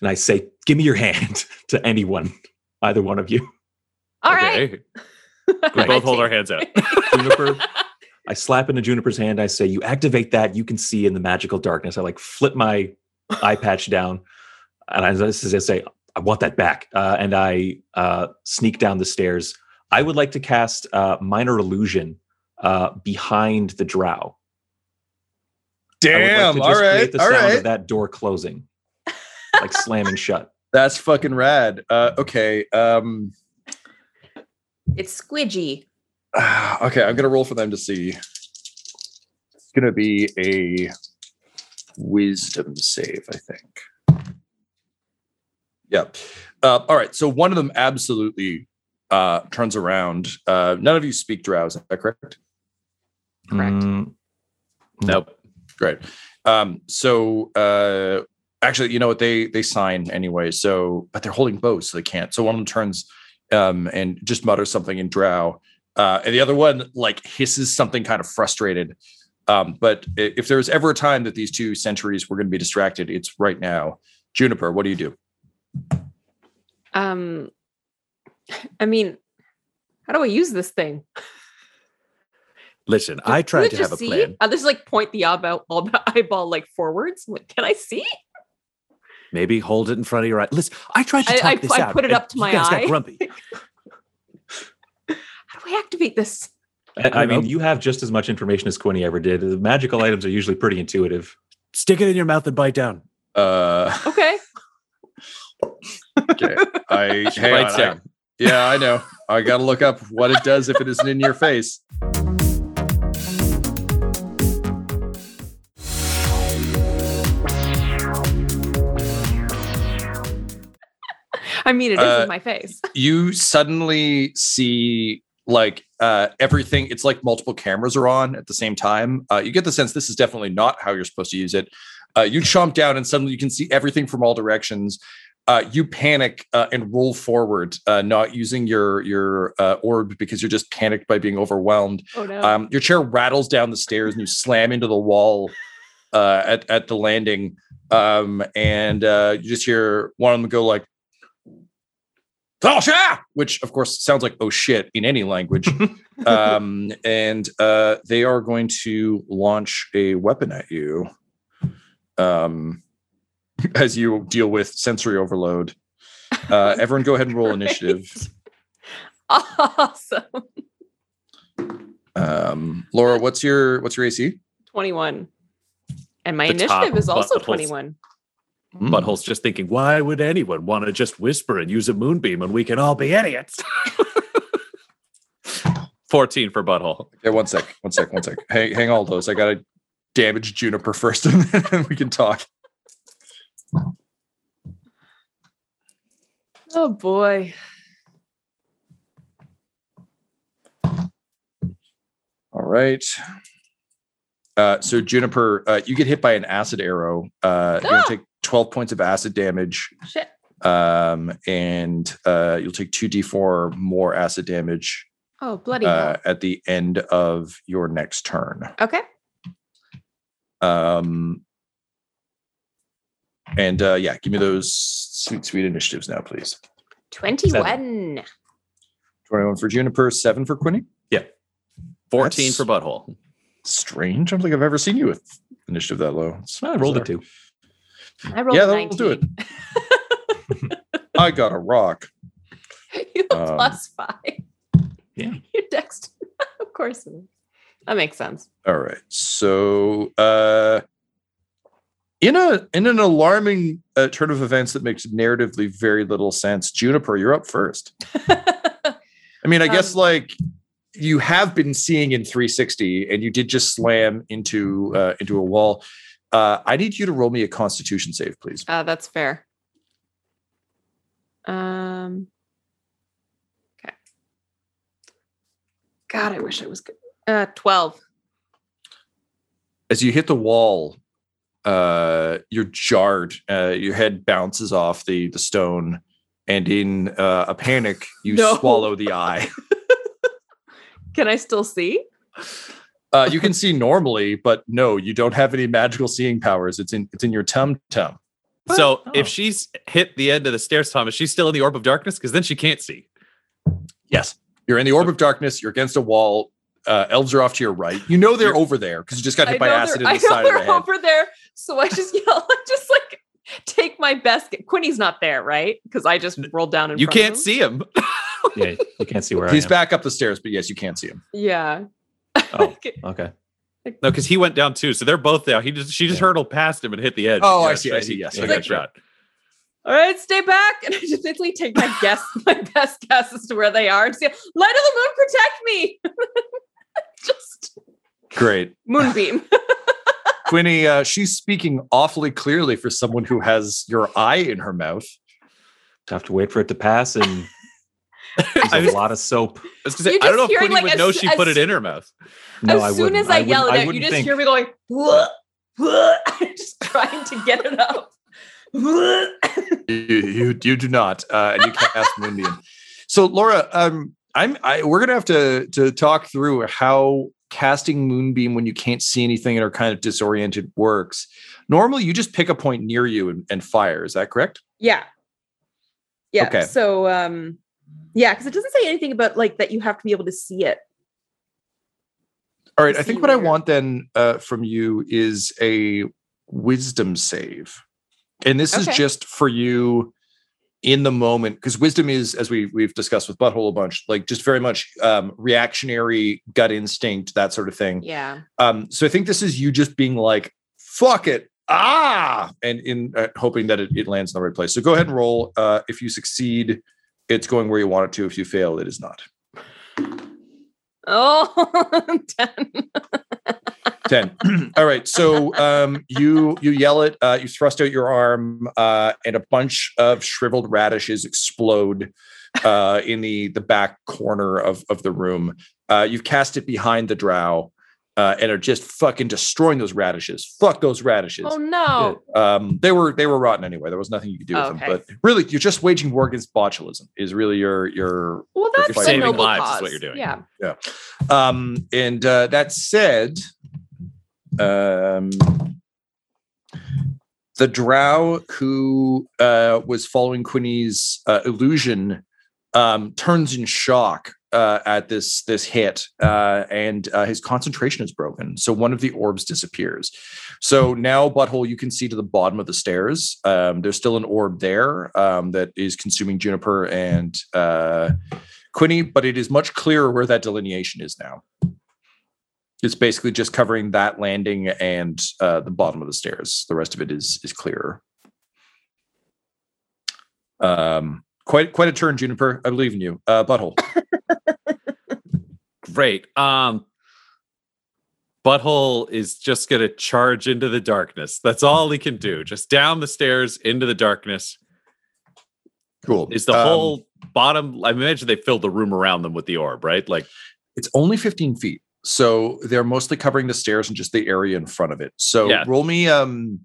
and I say, "Give me your hand to anyone, either one of you." All right. Okay. We both hold our hands out. Juniper. I slap into Juniper's hand. I say, "You activate that. You can see in the magical darkness." I like flip my eye patch down, and I just I say, "I want that back." Uh, and I uh, sneak down the stairs. I would like to cast uh, minor illusion uh, behind the Drow. I would like Damn. to all just right. create the All sound right. of that door closing, like slamming shut. That's fucking rad. Uh, okay. Um, It's squidgy. okay. I'm gonna roll for them to see. It's gonna be a wisdom save, I think. Yep. Uh, all right. So one of them absolutely uh, turns around. Uh, none of you speak drow. Is that correct? Correct. Mm, Nope. Great. Um, so uh, actually, you know what? They they sign anyway. So, but they're holding bows, so they can't. So one of them turns um, and just mutters something in Drow, uh, and the other one like hisses something kind of frustrated. Um, but i- if there's ever a time that these two centuries were going to be distracted, it's right now. Juniper, what do you do? Um I mean, how do I use this thing? Listen, Do- I do tried to have just a see? plan. I'll just like point the eyeball, eyeball like forwards. Like, Can I see? Maybe hold it in front of your eye. Listen, I tried to I- talk I- this I out. put it up to you my guys eye. Got grumpy. How do I activate this? I, I I mean, you have just as much information as Quinny ever did. The magical items are usually pretty intuitive. Stick it in your mouth and bite down. Uh, Okay. okay. I hang Bites on, I- yeah, I know. I got to look up what it does if it isn't in your face. I mean, it is Uh, in my face. you suddenly see like uh, everything it's like multiple cameras are on at the same time. Uh, you get the sense this is definitely not how you're supposed to use it. Uh, you chomp down and suddenly you can see everything from all directions. Uh, you panic uh, and roll forward uh, not using your your uh, orb because you're just panicked by being overwhelmed. Oh no. um, your chair rattles down the stairs and you slam into the wall uh, at, at the landing. Um, and uh, you just hear one of them go like oh shit which of course sounds like oh shit in any language um, and uh, they are going to launch a weapon at you um, as you deal with sensory overload uh, everyone go ahead and roll initiative awesome. um, laura what's your what's your ac 21. And my The top initiative is also 21. Hmm. Butthole's just thinking, why would anyone want to just whisper and use a moonbeam when we can all be idiots? 14 for Butthole. Yeah, one sec, one sec, one sec. Hang, hang all those. I gotta damage Juniper first, and then we can talk. Oh boy. All right. Uh, so Juniper, uh, you get hit by an acid arrow. Uh, you're gonna Ah! take 12 points of acid damage, Shit. um, and uh, you'll take 2d4 more acid damage Oh, bloody uh, hell. at the end of your next turn. Okay. Um, and uh, yeah, give me those sweet, sweet initiatives now, please. 21. 21 for Juniper, seven for Quinny. Yeah. 14 That's- for Butthole. Strange. I don't think I've ever seen you with initiative that low. It's I rolled a bizarre. two. I rolled Yeah, a that'll 19. do it. I got a rock. you have Um, plus five. Yeah. Your dex. of course. it is. That makes sense. All right. So uh In a in an alarming uh, turn of events that makes narratively very little sense, Juniper, you're up first. I mean, I guess Um, like you have been seeing in 360, and you did just slam into uh, into a wall. Uh, I need you to roll me a Constitution save, please. Uh, that's fair. Um. Okay. God, I wish I was good. Uh, twelve. As you hit the wall, uh, you're jarred. Uh, your head bounces off the the stone, and in uh, a panic, you No. swallow the eye. Can I still see? Uh, you can see normally, but no, you don't have any magical seeing powers. It's in it's in your tum tum. So Oh. if she's hit the end of the stairs, Thomas, she's still in the orb of darkness because then she can't see. Yes, you're in the orb of darkness. You're against a wall. Uh, elves are off to your right. You know they're over there because you just got hit by know acid in the I know side of they're head. over there, so I just yell. I just like take my best. Quinny's not there, right? Because I just rolled down. In You front can't him. see him. Yeah, you can't see where He's I am. back up the stairs, but yes, you can't see him. Yeah. Oh. Okay. Okay. No, because he went down too. So they're both down. He just she just Yeah. hurdled past him and hit the edge. Oh, I see, I see, yes, I got got shot. All right, stay back, and I just basically take my guess, my best guess as to where they are, and say, "Light of the moon, protect me!" just Great, moonbeam. Quinny. Uh, she's speaking awfully clearly for someone who has your eye in her mouth. Have to wait for it to pass and I was, a lot of soap. I was say, I don't know if hearing, Quinny like, would as- know she put it in her mouth. No, as I soon wouldn't. as I, wouldn't- yell it out, you just think- hear me going, I'm just trying to get it up. You you, you do not, uh, and you can't cast Moonbeam. So, Laura, um, I'm I, we're gonna have to to talk through how casting Moonbeam when you can't see anything and are kind of disoriented works. Normally, you just pick a point near you and, and fire. Is that correct? Yeah. Yeah. Okay. So um yeah, because it doesn't say anything about like that you have to be able to see it. All right. I think see what I want then uh, from you is a wisdom save, and this is just for you in the moment because wisdom is, as we we've discussed with Butthole a bunch, like just very much um, reactionary, gut instinct, that sort of thing. Yeah. Um, so I think this is you just being like, "Fuck it." Ah, and in uh, hoping that it, it lands in the right place. So go ahead and roll. Uh, if you succeed, it's going where you want it to. If you fail, it is not. Oh, 10. 10 all right so um you you yell it uh you thrust out your arm uh and a bunch of shriveled radishes explode uh in the the back corner of of the room uh you've cast it behind the drow uh and are just fucking destroying those radishes fuck those radishes Oh no. um they were they were rotten anyway there was nothing you could do with Okay. them but really you're just waging war against botulism is really your your Well, that's You're a saving noble lives is cause. what you're doing. Yeah. Um, and uh, that said, um, the drow who uh, was following Quinny's uh, illusion um, turns in shock uh, at this this hit, uh, and uh, his concentration is broken. So one of the orbs disappears. So now, butthole, you can see to the bottom of the stairs. Um, there's still an orb there um, that is consuming Juniper and uh, Quinny, but it is much clearer where that delineation is now. It's basically just covering that landing and uh, the bottom of the stairs. The rest of it is is clearer. Um, quite quite a turn, Juniper. I believe in you. Uh, butthole. Great. Um Butthole is just gonna charge into the darkness. That's all he can do. Just down the stairs into the darkness. Cool. Is the Um, whole bottom I imagine they filled the room around them with the orb, right? Like It's only 15 feet. So they're mostly covering the stairs and just the area in front of it. So Yeah. roll me um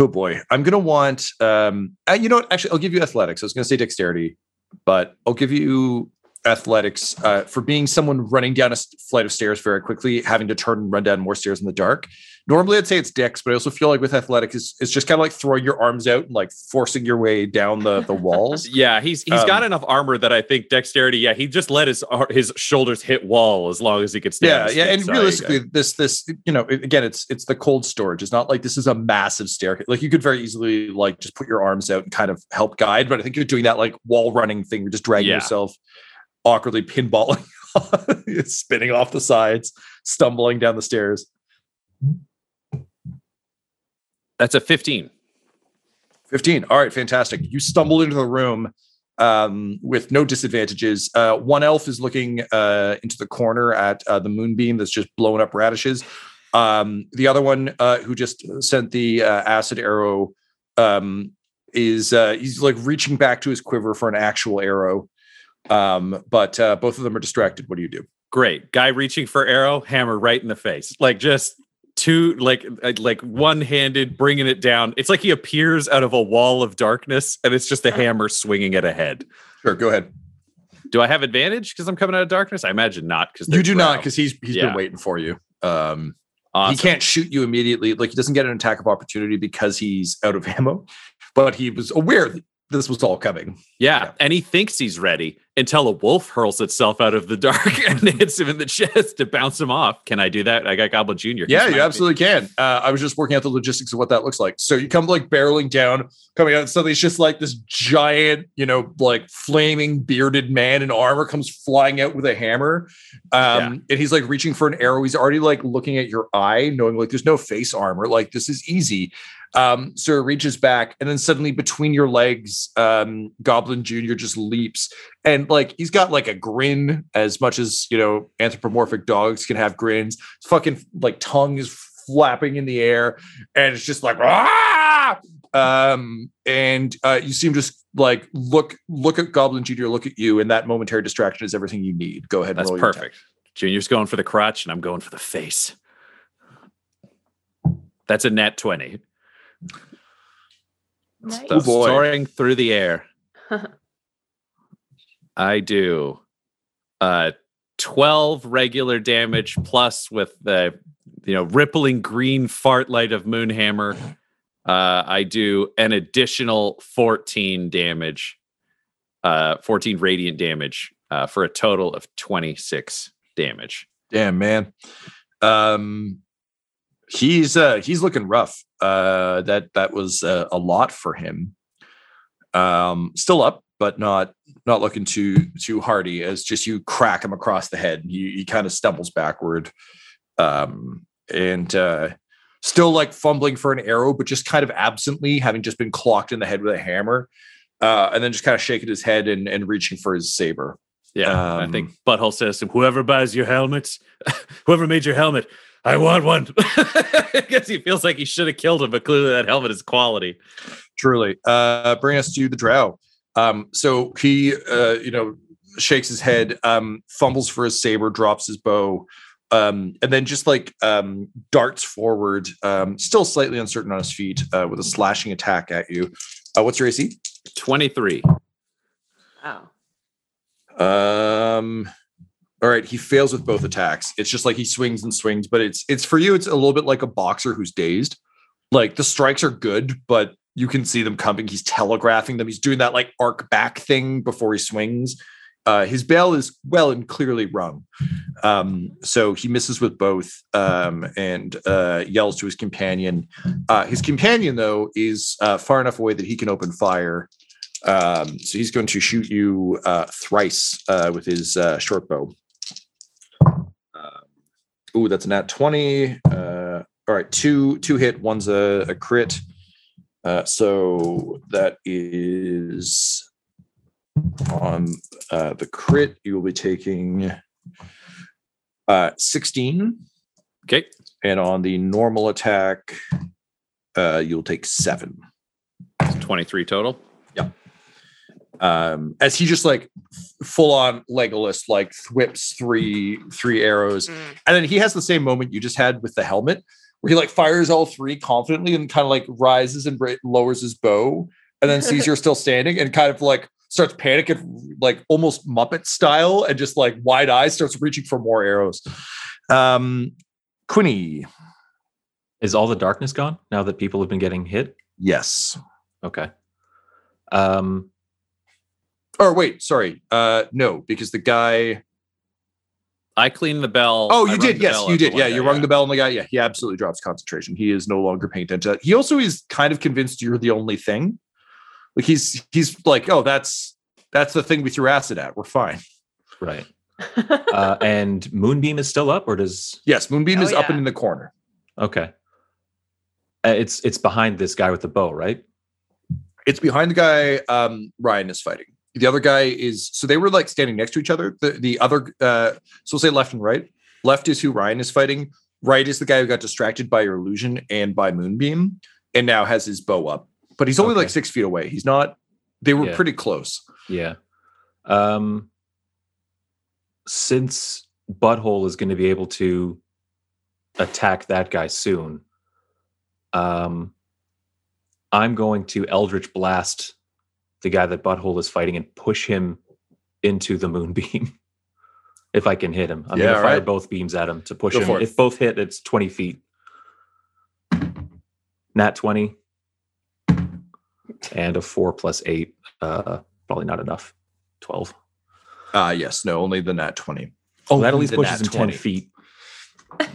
oh boy. I'm gonna want um uh, you know what actually I'll give you athletics. I was gonna say dexterity, but I'll give you athletics uh, for being someone running down a flight of stairs very quickly, having to turn and run down more stairs in the dark. Normally I'd say it's dex, but I also feel like with athletics it's, it's just kind of like throwing your arms out and like forcing your way down the the walls. yeah, he's he's got Um, enough armor that I think dexterity. Yeah, he just let his his shoulders hit wall as long as he could stand. yeah yeah and So realistically this this you know again it's it's the cold storage it's not like this is a massive staircase like you could very easily like just put your arms out and kind of help guide but i think you're doing that like wall running thing you're just dragging Yeah. yourself awkwardly pinballing spinning off the sides stumbling down the stairs That's a 15. 15. All right, fantastic. You stumble into the room um, with no disadvantages. Uh, one elf is looking uh, into the corner at uh, the moonbeam that's just blowing up radishes. Um, the other one, uh, who just sent the uh, acid arrow, um, is uh, he's like reaching back to his quiver for an actual arrow. Um, but uh, both of them are distracted. What do you do? Great. Guy reaching for arrow, hammer right in the face. Like just two like uh, like one-handed bringing it down. It's like he appears out of a wall of darkness and it's just a hammer swinging at a head. Sure, go ahead. Do I have advantage because I'm coming out of darkness? I imagine not because You do not because he's he's Yeah. been waiting for you. Um, awesome. He can't shoot you immediately. Like he doesn't get an attack of opportunity because he's out of ammo. But he was aware that this was all coming. Yeah, Yeah. and he thinks he's ready until a wolf hurls itself out of the dark and hits him in the chest to bounce him off. Can I do that? I got Goblin Junior. Yeah, you absolutely can. Uh, I was just working out the logistics of what that looks like. So you come like barreling down, coming out, and suddenly it's just like this giant, you know, like flaming bearded man in armor comes flying out with a hammer. Um, and he's like reaching for an arrow. He's already like looking at your eye, knowing like there's no face armor. Like this is easy. Um, so it reaches back, and then suddenly between your legs, um, Goblin Jr. just leaps. And like he's got like a grin as much as you know, anthropomorphic dogs can have grins. His fucking like tongue is flapping in the air, and it's just like ah! Um, and uh, you seem just like look look at Goblin Jr. look at you, and that momentary distraction is everything you need. Go ahead. and That's perfect. Junior's going for the crotch, and I'm going for the face. That's a nat twenty. Nice. Stuff boy. soaring through the air. I do uh 12 regular damage plus with the you know rippling green fart light of Moonhammer. Uh I do an additional 14 damage. Uh 14 radiant damage uh for a total of 26 damage. Damn man. Um he's uh he's looking rough. Uh that that was uh, a lot for him. Um still up, but not not looking too too hardy as just you crack him across the head. He he kind of stumbles backward. Um and uh still like fumbling for an arrow, but just kind of absently having just been clocked in the head with a hammer. Uh, and then just kind of shaking his head and, and reaching for his saber. Yeah, I Um, think Butthole says to him, whoever buys your helmets, whoever made your helmet, I want one. I guess he feels like he should have killed him, but clearly that helmet is quality. Truly. Uh, bring us to the drow. Um, so he, uh, you know, shakes his head, um, fumbles for his saber, drops his bow, um, and then just like um, darts forward, um, still slightly uncertain on his feet, uh, with a slashing attack at you. Uh, what's your AC? 23. Wow. Um, all right, he fails with both attacks. It's just like he swings and swings, but it's it's for you. It's a little bit like a boxer who's dazed. Like the strikes are good, but you can see them coming. He's telegraphing them. He's doing that like arc back thing before he swings. Uh, his bell is well and clearly rung. Um, so he misses with both um, and uh, yells to his companion. Uh, his companion, though, is uh, far enough away that he can open fire. Um, so he's going to shoot you uh, thrice uh, with his short bow. Um, ooh, that's an at 20. Uh, all right, two two hit, one's a, a crit. Uh, so that is on uh, the crit, you will be taking uh, 16. Okay. And on the normal attack, uh, you'll take seven. 23 total. Um as he just like full on legolas like whips three three arrows Mm. and then he has the same moment you just had with the helmet where he like fires all three confidently and kind of like rises and bra- lowers his bow and then sees you're still standing and kind of like starts panicking like almost muppet style and just like wide eyes starts reaching for more arrows um quinny Is all the darkness gone now that people have been getting hit? yes Okay. Um, or wait sorry uh no because the guy I cleaned the bell. Oh, you rung did. Yes, you did. Yeah, you rung the bell on the guy. Yeah, he absolutely drops concentration. He is no longer paying attention. that. He also is kind of convinced you're the only thing. Like he's he's like, oh, that's that's the thing we threw acid at. We're fine. right. Uh, and Moonbeam is still up, or does Yes, Moonbeam Oh, is up and in the corner. okay? Uh, it's it's behind this guy with the bow, right? It's behind the guy um, Ryan is fighting. The other guy is so they were like standing next to each other. The the other uh, so we'll say left and right. Left is who Ryan is fighting. Right is the guy who got distracted by your illusion and by Moonbeam, and now has his bow up. But he's only like six feet away. He's not. They were Yeah. pretty close. Yeah. Um since Butthole is going to be able to attack that guy soon, um I'm going to Eldritch Blast the guy that Butthole is fighting and push him into the moonbeam. if I can hit him. I'm Yeah, gonna fire right. both beams at him to push Go him. If both hit, it's 20 feet. Nat 20. And a four plus eight. Uh probably not enough. 12. Uh yes, no, only the nat 20. Oh, that at least pushes him 10 feet.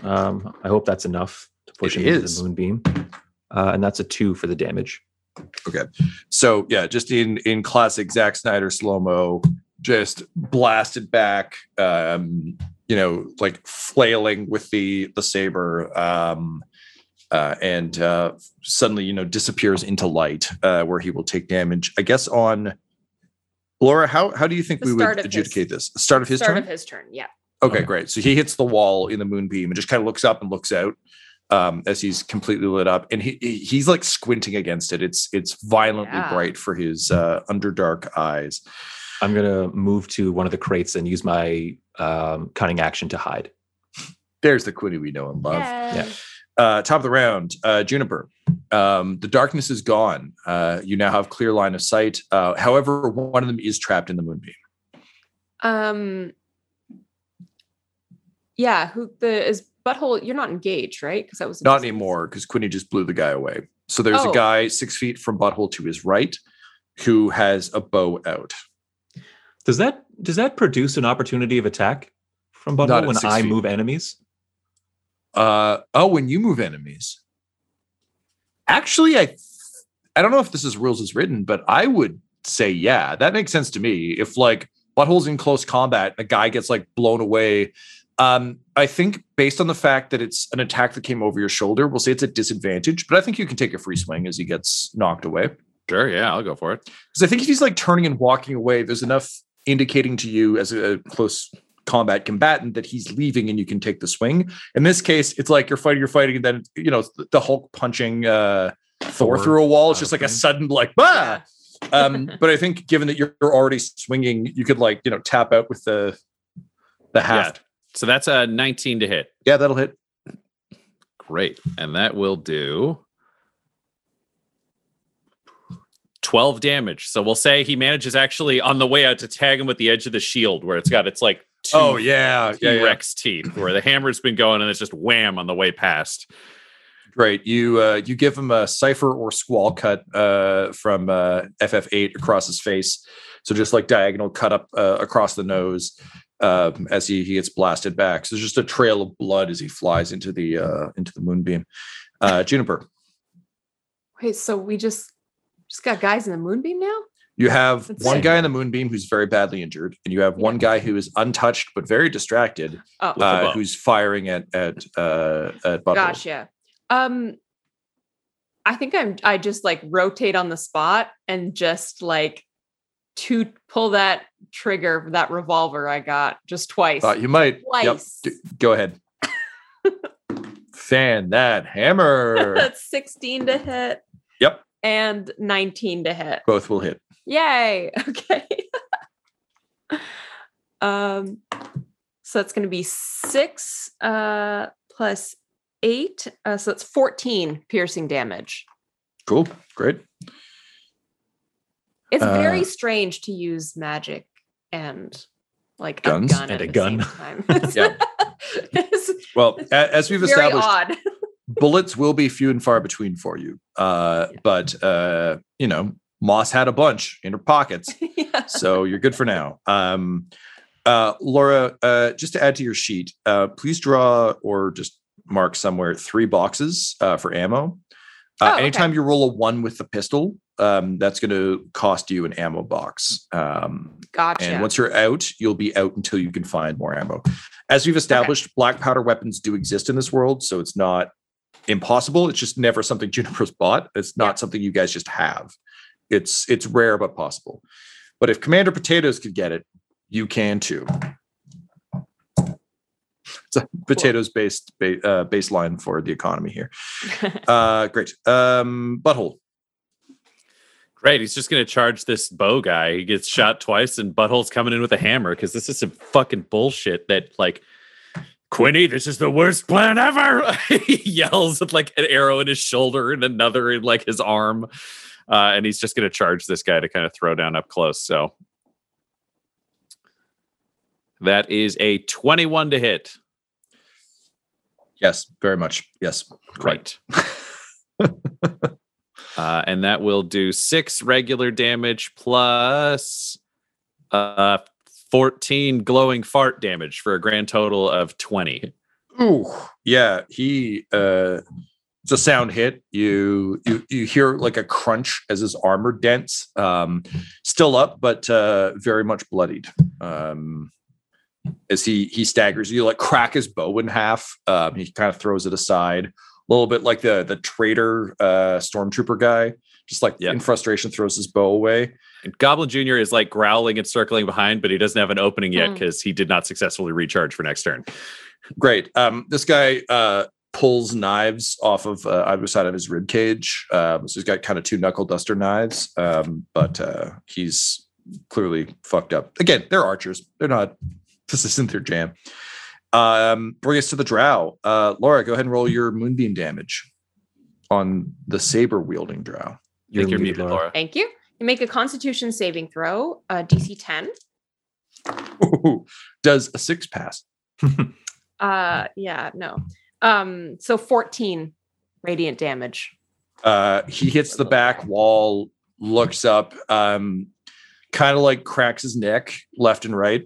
Um, I hope that's enough to push It him into the moonbeam. Uh, and that's a two for the damage. So yeah, just in in classic Zack Snyder slow mo, just blasted back. Um, you know, like flailing with the the saber. Um, uh, and uh, suddenly, you know, disappears into light, uh, where he will take damage. I guess on Laura. How how do you think The we would start of his- adjudicate this? Start of his Start turn. Start of his turn. Yeah. Okay, Okay. great. So he hits the wall in the moonbeam and just kind of looks up and looks out um, as he's completely lit up, and he he- he's like squinting against it. It's it's violently Yeah. bright for his uh, underdark eyes. I'm going to move to one of the crates and use my um, cunning action to hide. There's the Quinny we know and love. Yay. Uh, top of the round, uh, Juniper. Um, the darkness is gone. Uh, you now have clear line of sight. Uh, however, one of them is trapped in the moonbeam. Um. Yeah. Who the is butthole? You're not engaged, right? Because that was Not invisible. anymore because Quinny just blew the guy away. So there's a Oh. guy six feet from Butthole to his right who has a bow out. Does that does that produce an opportunity of attack from Butthole when I feet. move enemies? Uh oh, when you move enemies. Actually, I I don't know if this is rules as written, but I would say yeah, that makes sense to me. If like buttholes in close combat, a guy gets like blown away. Um, I think based on the fact that it's an attack that came over your shoulder, we'll say it's a disadvantage, but I think you can take a free swing as he gets knocked away. Sure, yeah, I'll go for it. Because I think if he's like turning and walking away, there's enough indicating to you as a close combat combatant that he's leaving and you can take the swing. In this case, it's like you're fighting, you're fighting, and then you know the Hulk punching uh Thor Thor through a wall. It's just of like a sudden like bah. um, but I think given that you're already swinging, you could like you know tap out with the the haft. So that's a 19 to hit. Yeah, that'll hit. Great. And that will do 12 damage. So we'll say he manages actually on the way out to tag him with the edge of the shield where it's got its like two Oh yeah, yeah, yeah. T-Rex teeth where the hammer's been going and it's just wham on the way past. Great. You uh, you give him a Seifer or squall cut uh, from uh, FF8 across his face. So just like diagonal cut up uh, across the nose um, as he, he gets blasted back. So there's just a trail of blood as he flies into the uh, into the moonbeam. Uh, Juniper, Wait, so we just just got guys in the moonbeam now? you have That's one it. guy in the moonbeam who's very badly injured, and you have one guy who is untouched but very distracted, Oh, uh, who's firing at at uh, at Butthole. gotcha. Um, I think I'm. I just like rotate on the spot and just like to pull that trigger, that revolver I got just twice. Thought you might. Twice. G- go ahead. Fan that hammer. That's 16 to hit. Yep. And 19 to hit. Both will hit. Yay. Okay. um so that's going to be 6 uh plus 8 uh, so that's 14 piercing damage. Cool. Great. It's very Uh, strange to use magic and like Guns? a gun And at a gun. Yeah. Well, as we've established, bullets will be few and far between for you. Uh, but uh, you know, Moss had a bunch in her pockets, yeah. so you're good for now. Um, uh, Laura, uh, just to add to your sheet, uh, please draw or just mark somewhere three boxes uh, for ammo. Uh, Oh, okay. Anytime you roll a one with the pistol, um, that's going to cost you an ammo box. Um, Gotcha. And once you're out, you'll be out until you can find more ammo. As we've established, black powder weapons do exist in this world, so it's not impossible. It's just never something Juniper's bought. It's not Yeah. something you guys just have. It's it's rare but possible. But if Commander Potatoes could get it, you can too. It's a potatoes based ba- uh, baseline for the economy here. Uh, great. Um, butthole. Great. He's just going to charge this bow guy. He gets shot twice, and Butthole's coming in with a hammer because this is some fucking bullshit that, like, Quinny, this is the worst plan ever. he yells with like an arrow in his shoulder and another in like his arm. Uh, and he's just going to charge this guy to kind of throw down up close. So that is a 21 to hit. Yes, very much. Yes. Great. uh, and that will do six regular damage plus uh, 14 glowing fart damage for a grand total of 20. Ooh, yeah. He uh it's a sound hit. You you you hear like a crunch as his armor dents. Um still up, but uh very much bloodied. Um as he he staggers, you like crack his bow in half. Um he kind of throws it aside, a little bit like the the traitor uh stormtrooper guy, just like Yeah. in frustration throws his bow away. And Goblin Jr. is like growling and circling behind, but he doesn't have an opening yet Hmm. because he did not successfully recharge for next turn. Great. Um, this guy uh, pulls knives off of uh, either side of his rib cage. Um, so he's got kind of two knuckle duster knives, um, but uh, he's clearly fucked up. Again, they're archers. They're not. This isn't their jam. Um, bring us to the drow. Uh, Laura, go ahead and roll your moonbeam damage on the saber wielding drow. You're, You're you're muted, muted, Laura. Laura. Thank you. You make a Constitution saving throw, uh, DC 10. Does a six pass? Uh, yeah, no. Um, so 14 radiant damage. Uh, he hits the back wall, looks up, um, kind of like cracks his neck left and right,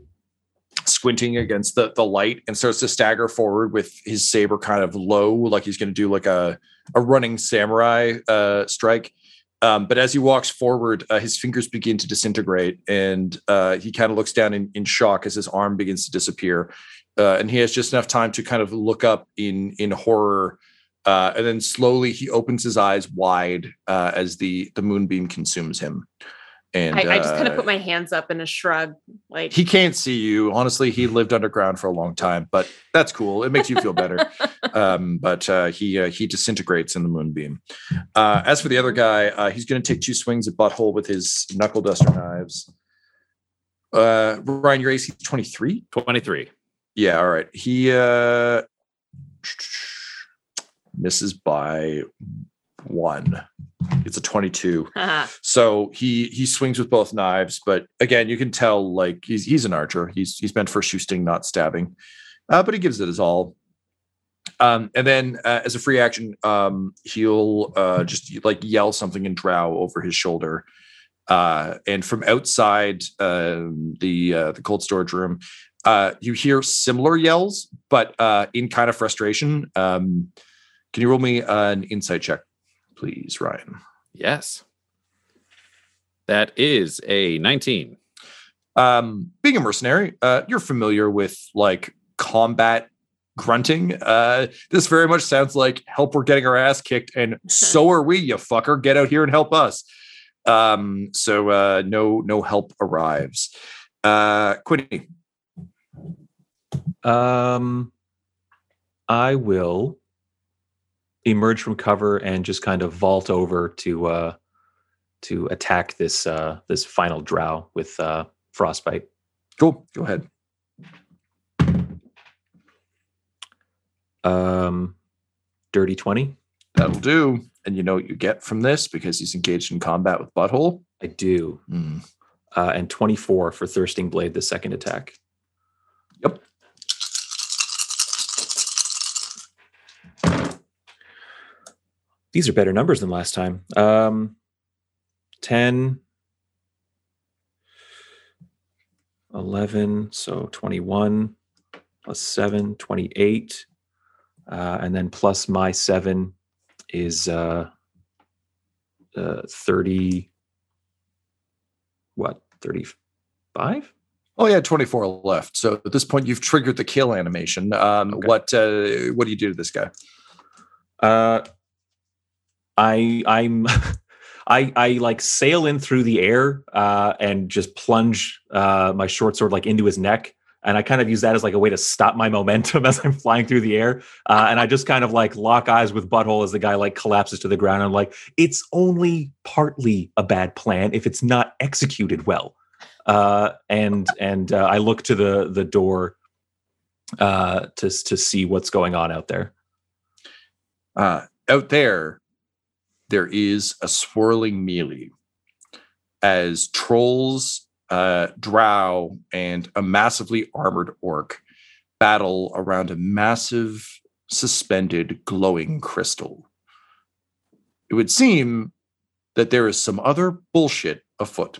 squinting against the the light, and starts to stagger forward with his saber kind of low, like he's going to do like a a running samurai uh, strike. Um, but as he walks forward, uh, his fingers begin to disintegrate, and uh, he kind of looks down in, in shock as his arm begins to disappear. Uh, and he has just enough time to kind of look up in in horror uh, and then slowly he opens his eyes wide uh, as the the moonbeam consumes him. And I, I just kind uh, of put my hands up in a shrug, like he can't see you. Honestly, he lived underground for a long time, but that's cool. It makes you feel better. um, but uh, he uh, he disintegrates in the moonbeam. Uh, as for the other guy, uh, he's going to take two swings at butthole with his knuckle duster knives. Uh, Ryan, your AC twenty three. 23. Yeah, all right. He uh misses by one. It's a 22. haha. So he he swings with both knives, but again, you can tell like he's he's an archer. He's he's meant for shooting, not stabbing. Uh, but he gives it his all. Um, and then uh, as a free action, um, he'll uh, just like yell something in drow over his shoulder. Uh, and from outside um, the uh, the cold storage room, uh, you hear similar yells, but uh, in kind of frustration. Um, can you roll me an insight check, please, Ryan? Yes. That is a 19. um, being a mercenary, uh, you're familiar with like combat grunting. Uh, this very much sounds like help. We're getting our ass kicked, and so are we. You fucker, get out here and help us. Um, so uh, no, no help arrives. Uh, Quinny, Um, I will emerge from cover and just kind of vault over to uh to attack this uh this final drow with uh frostbite. cool. Go ahead. Um, dirty twenty. That'll do. And you know what you get from this because he's engaged in combat with Butthole. I do. Hmm. Uh, and twenty four for thirsting blade. The second attack. Yep. These are better numbers than last time. Um, 10, 11, so 21, plus 7, 28. Uh, and then plus my 7 is uh, uh, 30, what, 35? Oh yeah, 24 left. So at this point, you've triggered the kill animation. Um, Okay. What uh, what do you do to this guy? Uh, I I'm I I like sail in through the air uh, and just plunge uh, my short sword like into his neck, and I kind of use that as like a way to stop my momentum as I'm flying through the air. Uh, and I just kind of like lock eyes with Butthole as the guy like collapses to the ground. I'm like, it's only partly a bad plan if it's not executed well. Uh, and and uh, I look to the the door uh, to to see what's going on out there. Uh, out there, there is a swirling melee as trolls, uh, drow, and a massively armored orc battle around a massive, suspended, glowing crystal. It would seem that there is some other bullshit afoot.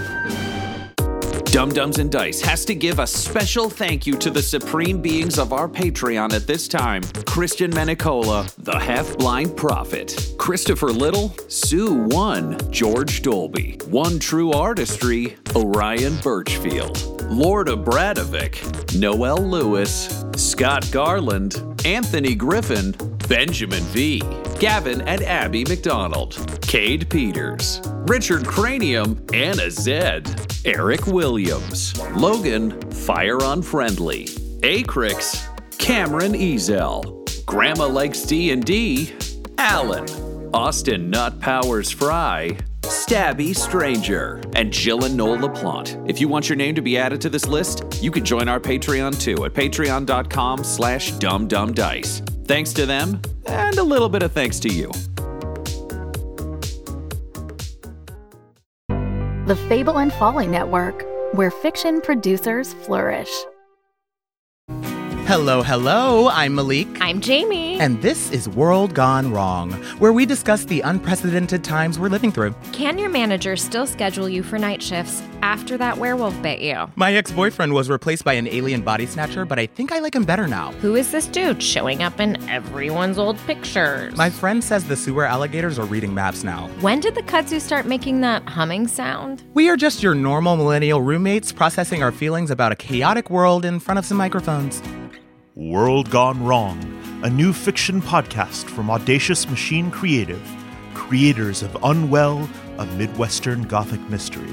Dumb-Dumbs and Dice has to give a special thank you to the supreme beings of our Patreon at this time. Christian Menicola, the half blind prophet, Christopher Little, Sue One, George Dolby, One True Artistry, Orion Birchfield, Lord Abradovic, Noel Lewis, Scott Garland, Anthony Griffin, Benjamin V, Gavin and Abby McDonald, Cade Peters, Richard Cranium, Anna Zed, Eric Williams, Logan, Fire Unfriendly, Acrix, Cameron Ezel, Grandma Likes D&D, Alan, Austin Nut Powers Fry, Stabby Stranger, and Jill and Noel LaPlante. If you want your name to be added to this list, you can join our Patreon too at patreon.com slash dumbdumbdice. Thanks to them, and a little bit of thanks to you. The Fable and Folly Network, where fiction producers flourish. Hello, hello. I'm Malik. I'm Jamie. And this is World Gone Wrong, where we discuss the unprecedented times we're living through. Can your manager still schedule you for night shifts after that werewolf bit you? My ex boyfriend was replaced by an alien body snatcher, but I think I like him better now. Who is this dude showing up in everyone's old pictures? My friend says the sewer alligators are reading maps now. When did the kudzu start making that humming sound? We are just your normal millennial roommates processing our feelings about a chaotic world in front of some microphones. World Gone Wrong, a new fiction podcast from Audacious Machine Creative, creators of Unwell, a Midwestern Gothic mystery.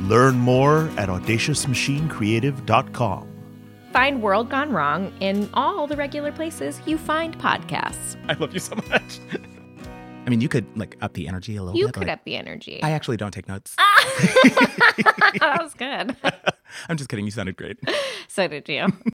Learn more at audaciousmachinecreative.com. Find World Gone Wrong in all the regular places you find podcasts. I love you so much. I mean, you could like up the energy a little You bit. could like- up the energy. I actually don't take notes. Ah! that was good. I'm just kidding. You sounded great. so did you.